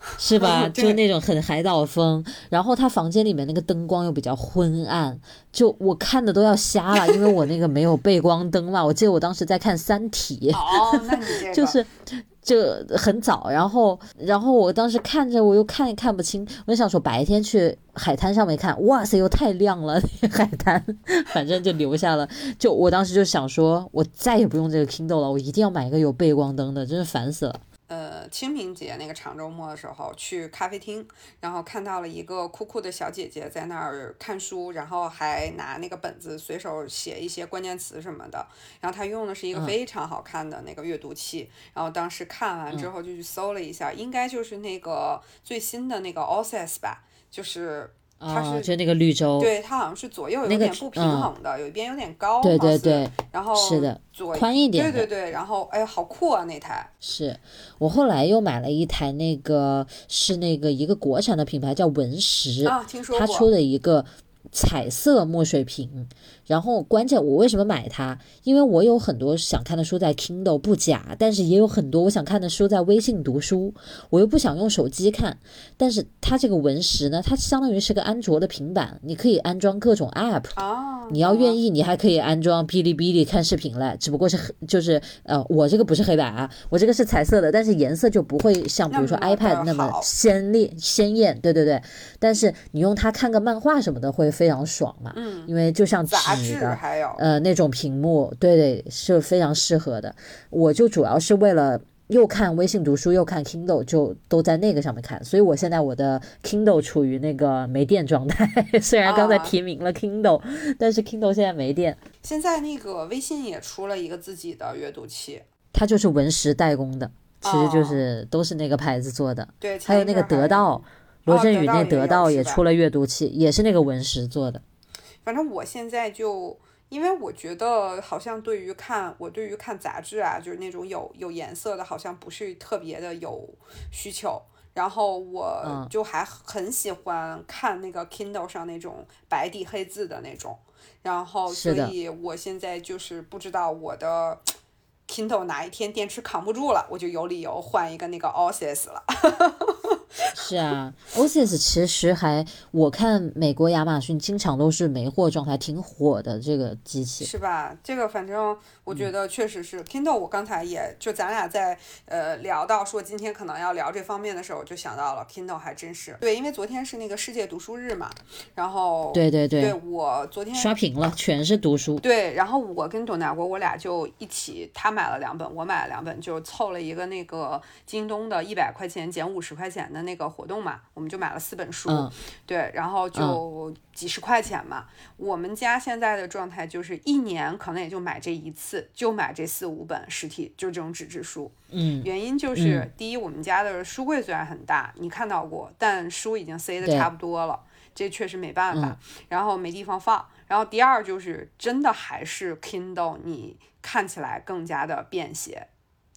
是吧？就那种很海岛风。然后他房间里面那个灯光又比较昏暗，就我看的都要瞎了，因为我那个没有背光灯嘛。我记得我当时在看《三体》，就是。就很早，然后，然后我当时看着，我又看也看不清，我就想说白天去海滩上面看，哇塞，又太亮了，海滩，反正就留下了。就我当时就想说，我再也不用这个 Kindle 了，我一定要买一个有背光灯的，真是烦死了。呃，清明节那个长周末的时候去咖啡厅，然后看到了一个酷酷的小姐姐在那儿看书，然后还拿那个本子随手写一些关键词什么的。然后她用的是一个非常好看的那个阅读器。然后当时看完之后就去搜了一下，应该就是那个最新的那个 o s s 吧，就是。它是就那个绿洲，对，它好像是左右有点不平衡的，有一边有点高，对对对，然后是的，左宽一点，对对对，然后哎，好酷啊那台！是我后来又买了一台，那个是那个一个国产的品牌叫文石啊，听说过，它出的一个彩色墨水屏。然后关键我为什么买它？因为我有很多想看的书在 Kindle 不假，但是也有很多我想看的书在微信读书，我又不想用手机看。但是它这个文石呢，它相当于是个安卓的平板，你可以安装各种 App。哦。你要愿意，你还可以安装哔哩哔哩看视频嘞，只不过是就是呃，我这个不是黑白啊，我这个是彩色的，但是颜色就不会像比如说 iPad 那么鲜烈鲜艳。对对对。但是你用它看个漫画什么的会非常爽嘛？嗯。因为就像纸。的，还有呃那种屏幕，对对，是非常适合的。我就主要是为了又看微信读书又看 Kindle，就都在那个上面看。所以我现在我的 Kindle 处于那个没电状态。虽然刚才提名了 Kindle，但是 Kindle 现在没电。现在那个微信也出了一个自己的阅读器，它就是文石代工的，其实就是都是那个牌子做的。对，还有那个得到，罗振宇那得到也出了阅读器，也是那个文石做的。反正我现在就，因为我觉得好像对于看我对于看杂志啊，就是那种有有颜色的，好像不是特别的有需求。然后我就还很喜欢看那个 Kindle 上那种白底黑字的那种。然后所以我现在就是不知道我的 Kindle 哪一天电池扛不住了，我就有理由换一个那个 o s i s 了。是啊，OSIS 其实还我看美国亚马逊经常都是没货状态，挺火的这个机器，是吧？这个反正我觉得确实是 Kindle。我刚才也就咱俩在呃聊到说今天可能要聊这方面的时候，我就想到了 Kindle 还真是对，因为昨天是那个世界读书日嘛，然后对对对，对我昨天刷屏了，全是读书。对，然后我跟董大国我俩就一起，他买了两本，我买了两本，就凑了一个那个京东的一百块钱减五十块钱的那个活动嘛，我们就买了四本书，对，然后就几十块钱嘛。我们家现在的状态就是一年可能也就买这一次，就买这四五本实体，就这种纸质书。嗯，原因就是第一，我们家的书柜虽然很大，你看到过，但书已经塞的差不多了，这确实没办法。然后没地方放。然后第二就是真的还是 Kindle，你看起来更加的便携。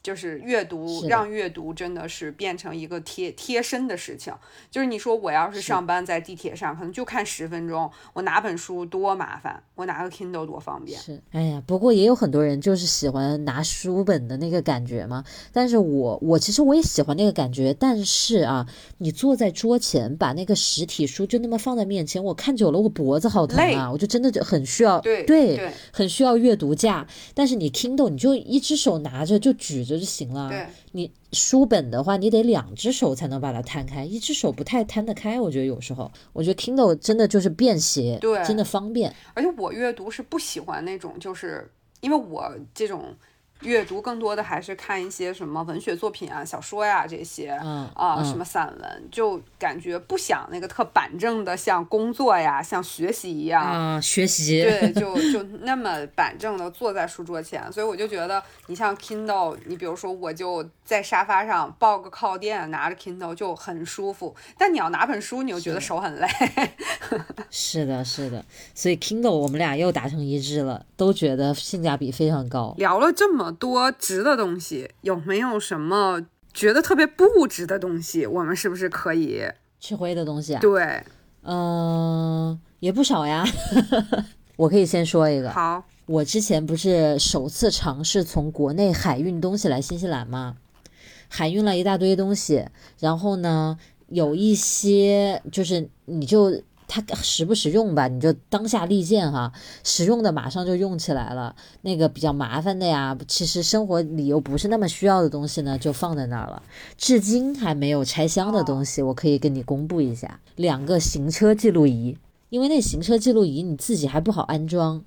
就是阅读，让阅读真的是变成一个贴贴身的事情。就是你说我要是上班在地铁上，可能就看十分钟，我拿本书多麻烦，我拿个 Kindle 多方便。是，哎呀，不过也有很多人就是喜欢拿书本的那个感觉嘛。但是我我其实我也喜欢那个感觉，但是啊，你坐在桌前，把那个实体书就那么放在面前，我看久了我脖子好疼啊，我就真的就很需要，对对，很需要阅读架。但是你 Kindle 你就一只手拿着就举着。就行了。对，你书本的话，你得两只手才能把它摊开，一只手不太摊得开。我觉得有时候，我觉得 Kindle 真的就是便携，对，真的方便。而且我阅读是不喜欢那种，就是因为我这种阅读更多的还是看一些什么文学作品啊、小说呀这些，嗯啊，什么散文，就感觉不想那个特板正的，像工作呀、像学习一样，啊，学习，对，就就那么板正的坐在书桌前，所以我就觉得，你像 Kindle，你比如说我就在沙发上抱个靠垫，拿着 Kindle 就很舒服，但你要拿本书，你又觉得手很累。是的，是的，所以 Kindle 我们俩又达成一致了，都觉得性价比非常高。聊了这么多值的东西，有没有什么觉得特别不值的东西？我们是不是可以吃灰的东西啊？对，嗯、也不少呀。我可以先说一个，好，我之前不是首次尝试从国内海运东西来新西兰吗？海运了一大堆东西，然后呢，有一些就是你就它实不实用吧，你就当下利剑哈，实用的马上就用起来了，那个比较麻烦的呀，其实生活里又不是那么需要的东西呢，就放在那儿了。至今还没有拆箱的东西，我可以跟你公布一下，两个行车记录仪，因为那行车记录仪你自己还不好安装。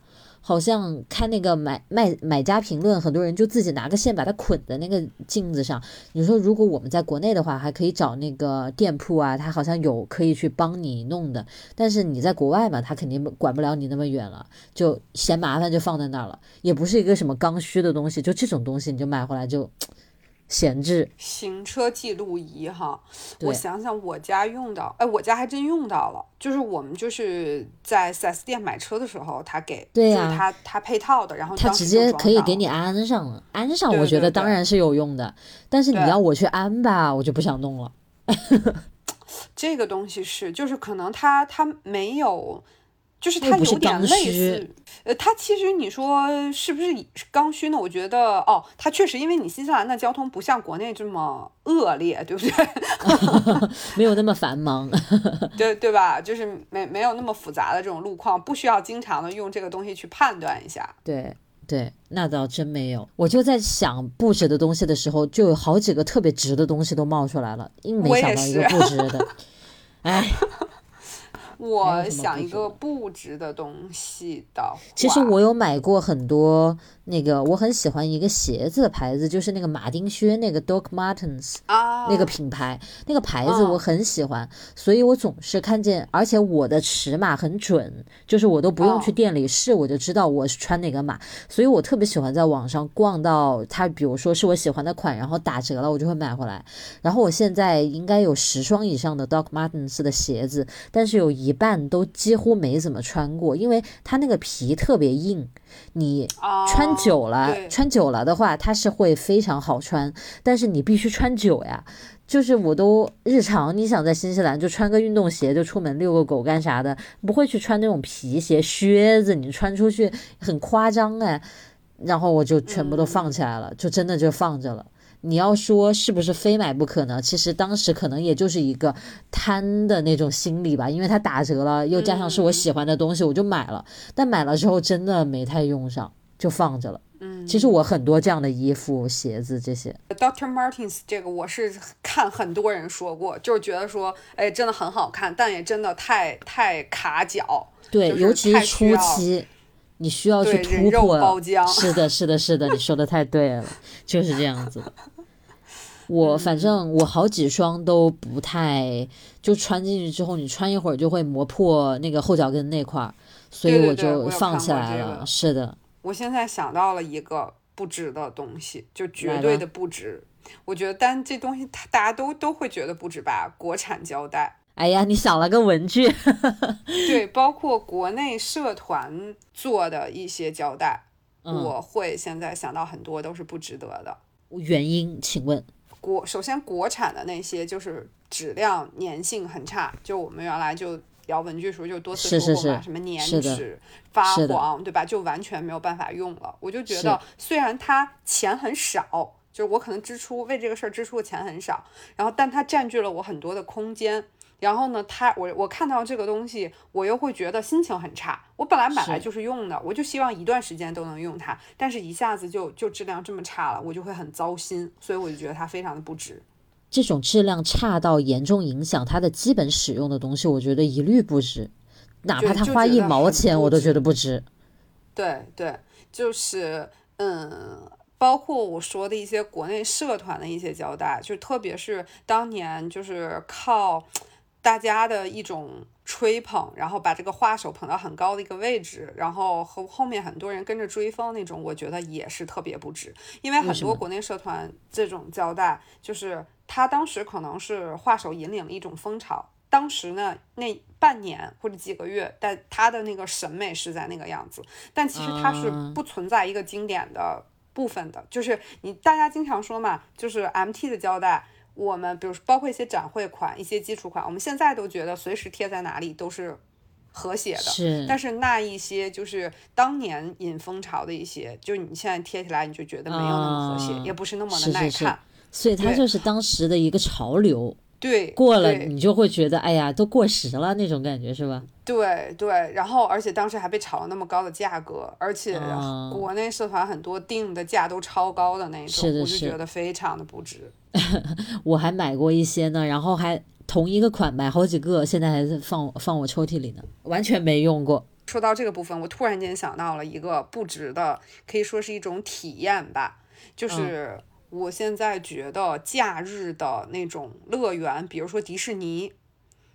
好像看那个买卖买家评论，很多人就自己拿个线把它捆在那个镜子上。你说如果我们在国内的话，还可以找那个店铺啊，他好像有可以去帮你弄的。但是你在国外嘛，他肯定管不了你那么远了，就嫌麻烦就放在那儿了，也不是一个什么刚需的东西，就这种东西你就买回来就闲置。行车记录仪哈，我想想，我家用到，哎，我家还真用到了，就是我们就是在 4S 店买车的时候，他给，对呀就是他他配套的，然后它当时就直接可以给你安上了，安上对我觉得当然是有用的，但是你对要我去安吧，我就不想弄了。这个东西是，就是可能它它没有，就是又不是它有点刚类需似，呃，它其实你说是不是刚需呢？我觉得哦，它确实，因为你新西兰的交通不像国内这么恶劣，对不对？没有那么繁忙。对对吧？就是没没有那么复杂的这种路况，不需要经常的用这个东西去判断一下。对对，那倒真没有。我就在想不值的东西的时候，就有好几个特别值的东西都冒出来了，硬没我也想到一个是不值的。哎，还我想一个布置的不值的东西的话，其实我有买过很多那个，我很喜欢一个鞋子的牌子，就是那个马丁靴那个 Doc Martens。啊那个品牌，那个牌子我嗯很喜欢，所以我总是看见，而且我的尺码很准，就是我都不用去哦店里试，我就知道我是穿哪个码，所以我特别喜欢在网上逛到它，比如说是我喜欢的款，然后打折了，我就会买回来。然后我现在应该有十双以上的 Doc Martens 的鞋子，但是有一半都几乎没怎么穿过，因为它那个皮特别硬，你穿哦久了，穿久了的话，它是会非常好穿，但是你必须穿久呀。就是我都日常，你想在新西兰就穿个运动鞋就出门遛个狗干啥的，不会去穿那种皮鞋、靴子，你穿出去很夸张哎。然后我就全部都放起来了，就真的就放着了。你要说是不是非买不可呢？其实当时可能也就是一个贪的那种心理吧，因为它打折了，又加上是我喜欢的东西，我就买了。但买了之后真的没太用上，就放着了。嗯，其实我很多这样的衣服、鞋子这些，Doctor Martens 这个我是看很多人说过，就是觉得说，哎，真的很好看，但也真的太太卡脚。对，尤其是初期，你需要去对人肉突破。包浆是的，是的，是的，你说的太对了，就是这样子的。我反正我好几双都不太，就穿进去之后，你穿一会儿就会磨破那个后脚跟那块儿，所以我就放起来了。个是的，我现在想到了一个不值的东西，就绝对的不值。我觉得，但这东西它大家都都会觉得不值吧？国产胶带，哎呀，你想了个文具，对，包括国内社团做的一些胶带，嗯，我会现在想到很多都是不值得的。原因请问？国首先国产的那些就是质量粘性很差，就我们原来就聊文具的时候就多次说过嘛，是是什么粘纸、发黄，对吧？就完全没有办法用了。我就觉得虽然它钱很少，就是我可能支出为这个事儿支出的钱很少，然后但它占据了我很多的空间。然后呢，它我我看到这个东西，我又会觉得心情很差。我本来买来就是用的，我就希望一段时间都能用它，但是一下子就就质量这么差了，我就会很糟心，所以我就觉得它非常的不值。这种质量差到严重影响它的基本使用的东西，我觉得一律不值，哪怕他花一毛钱，我都觉得不值。对对，就是嗯，包括我说的一些国内社团的一些交代，就特别是当年就是靠大家的一种吹捧，然后把这个画手捧到很高的一个位置，然后和后面很多人跟着追风那种，我觉得也是特别不值。因为很多国内社团这种交代，就是他当时可能是画手引领了一种风潮。当时呢，那半年或者几个月，但他的那个审美是在那个样子，但其实它是不存在一个经典的部分的。就是你大家经常说嘛，就是 MT 的胶带，我们比如包括一些展会款、一些基础款，我们现在都觉得随时贴在哪里都是和谐的。是，但是那一些就是当年引风潮的一些，就你现在贴起来你就觉得没有那么和谐，也不是那么的耐看。所以它就是当时的一个潮流。对，过了你就会觉得，哎呀，都过时了那种感觉是吧？对对，然后而且当时还被炒了那么高的价格，而且国内社团很多定的价都超高的那种，是我就觉得非常的不值。我还买过一些呢，然后还同一个款买好几个，现在还在放放我抽屉里呢，完全没用过。说到这个部分，我突然间想到了一个不值的，可以说是一种体验吧，就是。我现在觉得假日的那种乐园，比如说迪士尼，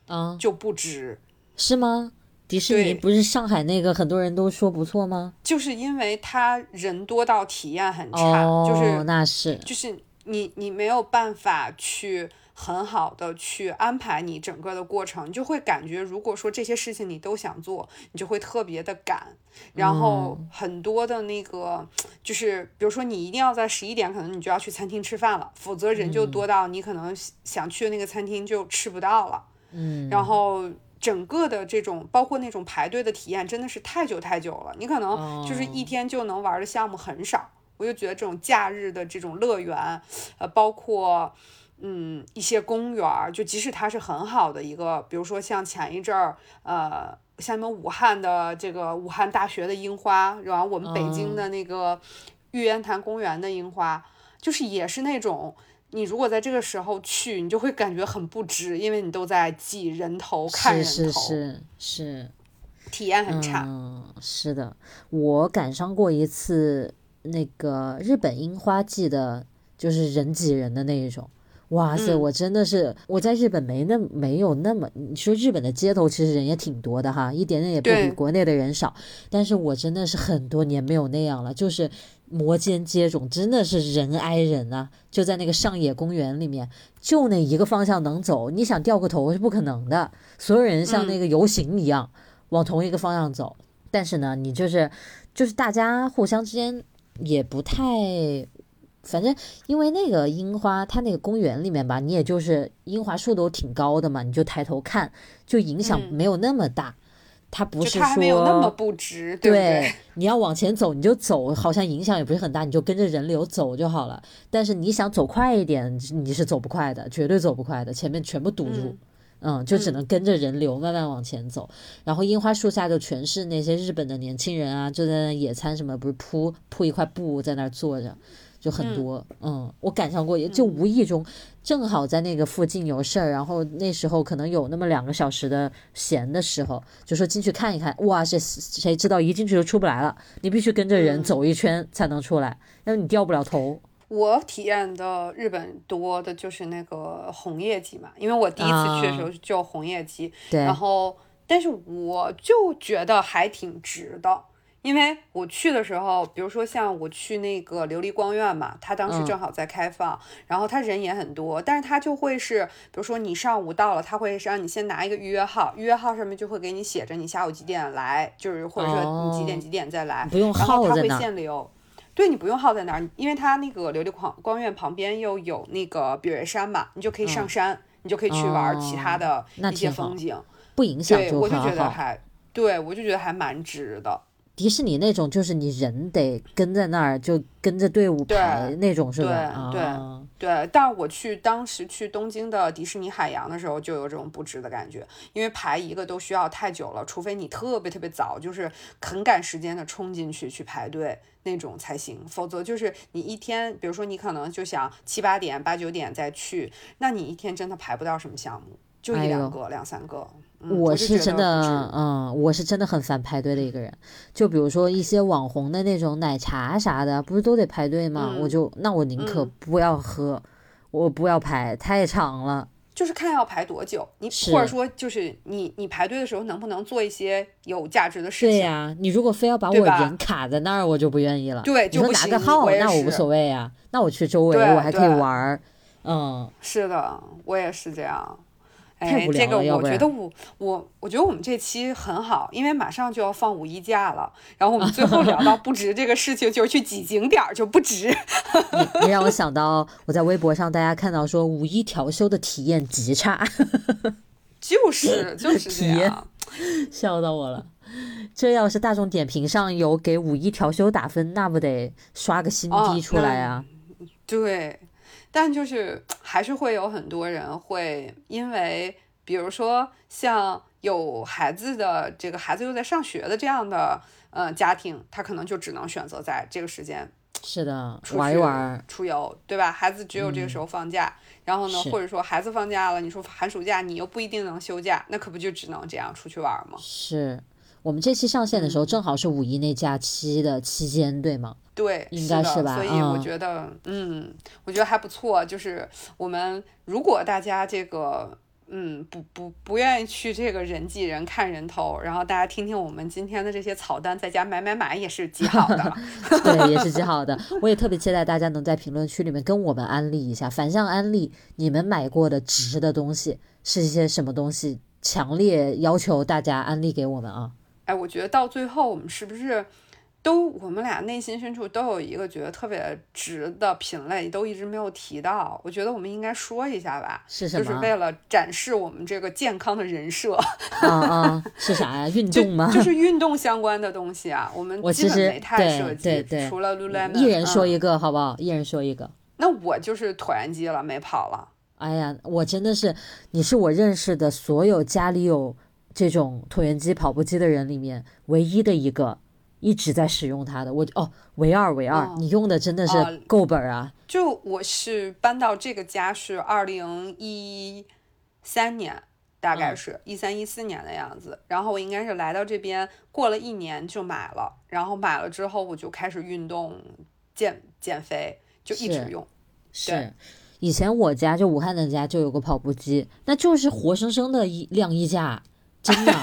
嗯，就不值，是吗？迪士尼不是上海那个很多人都说不错吗？就是因为他人多到体验很差，就是那是，就是你你没有办法去。很好的去安排你整个的过程，你就会感觉，如果说这些事情你都想做，你就会特别的赶。然后很多的那个，就是比如说你一定要在十一点，可能你就要去餐厅吃饭了，否则人就多到你可能想去的那个餐厅就吃不到了。嗯。然后整个的这种，包括那种排队的体验，真的是太久太久了。你可能就是一天就能玩的项目很少。我就觉得这种假日的这种乐园，呃，包括。嗯，一些公园儿，就即使它是很好的一个，比如说像前一阵儿，呃，像你们武汉的这个武汉大学的樱花，然后我们北京的那个玉渊潭公园的樱花，就是也是那种，你如果在这个时候去，你就会感觉很不值，因为你都在挤人头看人头，是是是，体验很差。嗯，是的，我赶上过一次那个日本樱花季的，就是人挤人的那一种。哇塞，我真的是我在日本没那没有那么你说日本的街头其实人也挺多的哈，一点点也不比国内的人少。但是我真的是很多年没有那样了，就是摩肩接踵，真的是人挨人啊！就在那个上野公园里面，就那一个方向能走，你想掉个头是不可能的。所有人像那个游行一样往同一个方向走，但是呢，你就是就是大家互相之间也不太。反正因为那个樱花，它那个公园里面吧，你也就是樱花树都挺高的嘛，你就抬头看，就影响没有那么大。它不是说没有那么不值，对对？你要往前走你就走，好像影响也不是很大，你就跟着人流走就好了。但是你想走快一点，你是走不快的，绝对走不快的，前面全部堵住，嗯，就只能跟着人流慢慢往前走。然后樱花树下就全是那些日本的年轻人啊，就在那野餐什么，不是铺铺一块布在那儿坐着。就很多，嗯，我赶上过，也就无意中，正好在那个附近有事儿，然后那时候可能有那么两个小时的闲的时候，就说进去看一看，哇，这谁知道一进去就出不来了，你必须跟着人走一圈才能出来，要不你掉不了头。我体验的日本多的就是那个红叶季嘛，因为我第一次去的时候就红叶季，然后，但是我就觉得还挺值的。因为我去的时候，比如说像我去那个琉璃光院嘛，它当时正好在开放，然后它人也很多，但是它就会是，比如说你上午到了，它会让你先拿一个预约号，预约号上面就会给你写着你下午几点来，就是或者说你几点几点再来，不用耗在那。会限流，对你不用耗在那儿，因为它那个琉璃光光院旁边又有那个比瑞山嘛，你就可以上山，你就可以去玩其他的一些风景，不影响。对，我就觉得还，对我就觉得还蛮值的。迪士尼那种就是你人得跟在那儿，就跟着队伍排那种是吧？对对对。但我去当时去东京的迪士尼海洋的时候，就有这种不值的感觉，因为排一个都需要太久了，除非你特别特别早，就是很赶时间的冲进去去排队那种才行，否则就是你一天，比如说你可能就想七八点、八九点再去，那你一天真的排不到什么项目。就一两个、两三个。嗯我是真的，嗯，我是真的很烦排队的一个人。就比如说一些网红的那种奶茶啥的，不是都得排队吗？我嗯就那我宁可嗯不要喝，我不要排，太长了。就是看要排多久，你是或者说就是你你排队的时候能不能做一些有价值的事情？对呀、你如果非要把我人卡在那儿，我就不愿意了。对你不行拿个号，我那我无所谓啊，那我去周围我还可以玩儿。嗯，是的，我也是这样。哎这个我觉得我我我觉得我们这期很好，因为马上就要放五一假了，然后我们最后聊到不值这个事情，就是去挤景点就不值。你你让我想到我在微博上大家看到说五一调休的体验极差，就是 就是这体验样，笑到我了。这要是大众点评上有给五一调休打分，那不得刷个新哦低出来啊？对，但就是 还是会有很多人会因为，比如说像有孩子的这个孩子又在上学的这样的呃家庭，他可能就只能选择在这个时间 是的，出玩一去玩，出游，对吧？孩子只有这个时候放假，然后呢，或者说孩子放假了，你说寒暑假你又不一定能休假，那可不就只能这样出去玩吗？是我们这期上线的时候，正好是五一那假期的期间，对吗？对，应该是吧所以我嗯觉得，嗯，我觉得还不错。就是我们如果大家这个，嗯，不不不愿意去这个人挤人看人头，然后大家听听我们今天的这些草单，在家买买买也是极好的。对，也是极好的。我也特别期待大家能在评论区里面跟我们安利一下，反向安利你们买过的值的东西是一些什么东西，强烈要求大家安利给我们啊！哎，我觉得到最后，我们是不是都我们俩内心深处都有一个觉得特别值的品类，都一直没有提到？我觉得我们应该说一下吧。是什么？就是为了展示我们这个健康的人设，啊啊，是啥呀？运动吗？就是运动相关的东西啊。我们我其实基本没太对涉及，对对除了 Lululemon，一人说嗯一个，好不好？一人说一个。那我就是椭圆机了，没跑了。哎呀，我真的是，你是我认识的所有家里有这种椭圆机、跑步机的人里面唯一的一个一直在使用它的。我哦，唯二唯二，哦你用的真的哦是够本儿啊！就我是搬到这个家是二零一三年，大概嗯是一三一四年的样子。然后我应该是来到这边过了一年就买了，然后买了之后我就开始运动、减减肥，就一直用。是，以前我家就武汉的家就有个跑步机，那就是活生生的一晾衣架，真的。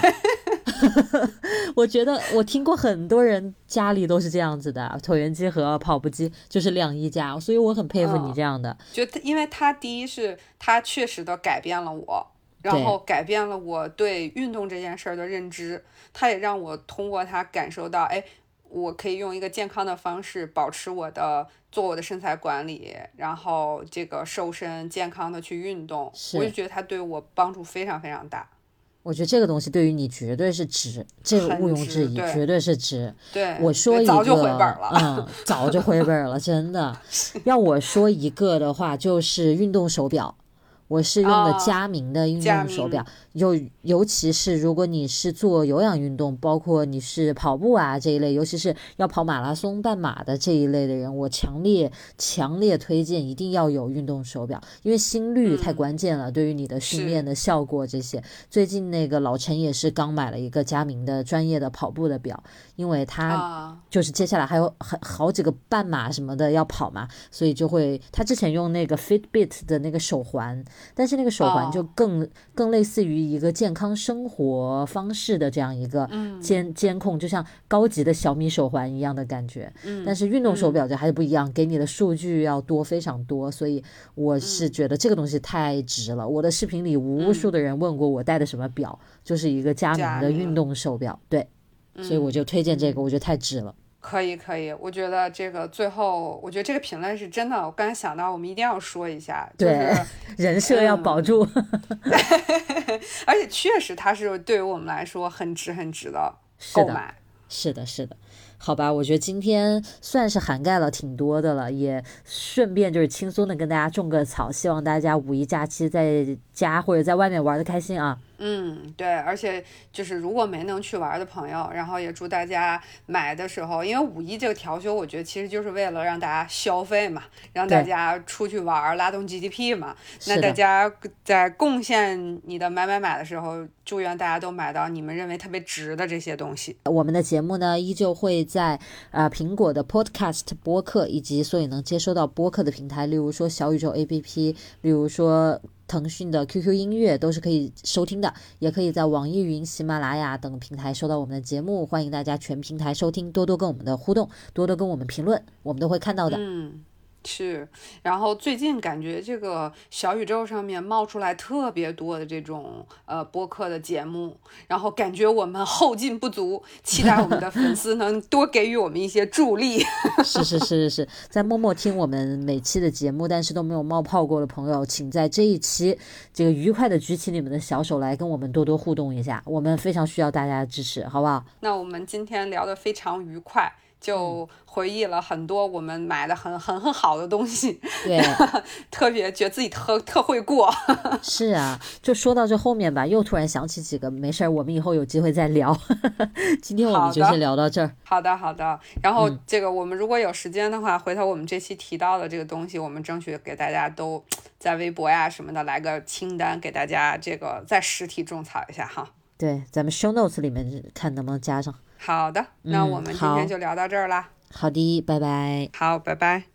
我觉得我听过很多人家里都是这样子的，椭圆机和跑步机就是晾衣架，所以我很佩服你嗯这样的。就它因为他第一是他确实的改变了我，然后改变了我对运动这件事儿的认知，他也让我通过他感受到，哎，我可以用一个健康的方式保持我的做我的身材管理，然后这个瘦身健康的去运动，我就觉得他对我帮助非常非常大。我觉得这个东西对于你绝对是值，这个毋庸置疑，对绝对是值。对，我说一个，早就回本了。嗯，早就回本了，真的。要我说一个的话，就是运动手表。我是用的哦佳明的运动手表，尤尤其是如果你是做有氧运动，包括你是跑步啊这一类，尤其是要跑马拉松、半马的这一类的人，我强烈强烈推荐一定要有运动手表，因为心率太嗯。关键了，对于你的训练的效果这些。最近那个老陈也是刚买了一个佳明的专业的跑步的表，因为他啊，就是接下来还有很好几个半马什么的要跑嘛，所以就会他之前用那个 Fitbit 的那个手环，但是那个手环就哦更、更类似于一个健康生活方式的这样一个嗯监监控，就像高级的小米手环一样的感觉。嗯，但是运动手表就还是不一样，给你的数据要多非常多，所以我是觉得这个东西太值了。我的视频里无数的人问过我戴的什么表，就是一个佳明佳明的运动手表，对，所以我就推荐这个，我觉得太值了。可以可以，我觉得这个最后，我觉得这个品类是真的，我刚才想到，我们一定要说一下，就是，人设要保住。而且确实它是对于我们来说很值很值的是的，购买。是的，是的。好吧，我觉得今天算是涵盖了挺多的了，也顺便就是轻松的跟大家种个草，希望大家五一假期在家或者在外面玩的开心啊。嗯，对，而且就是如果没能去玩的朋友，然后也祝大家买的时候，因为五一这个调休，我觉得其实就是为了让大家消费嘛，让大家出去玩，拉动 GDP 嘛。那大家在贡献你的买买买的时候，祝愿大家都买到你们认为特别值的这些东西。我们的节目呢，依旧会在啊苹果的 Podcast 播客以及所以能接收到播客的平台，例如说小宇宙 APP，例如说。腾讯的 QQ 音乐都是可以收听的，也可以在网易云、喜马拉雅等平台收到我们的节目。欢迎大家全平台收听，多多跟我们的互动，多多跟我们评论，我们都会看到的。嗯。是，然后最近感觉这个小宇宙上面冒出来特别多的这种呃播客的节目，然后感觉我们后劲不足，期待我们的粉丝能多给予我们一些助力。是是是是是，在默默听我们每期的节目，但是都没有冒泡过的朋友，请在这一期这个愉快的举起你们的小手来跟我们多多互动一下，我们非常需要大家的支持，好不好？那我们今天聊得非常愉快。就回忆了很多我们买的很很很好的东西，对，特别觉得自己特特会过。是啊，就说到这后面吧，又突然想起几个，没事儿，我们以后有机会再聊。今天我们就先聊到这儿。好的，好的。然后这个我们如果有时间的话，回头我们这期提到的这个东西，我们争取给大家都在微博呀什么的来个清单，给大家这个在实体种草一下哈。对，咱们 show notes 里面看能不能加上。好的，那我们今天就聊到这儿啦。好的，拜拜。好，拜拜。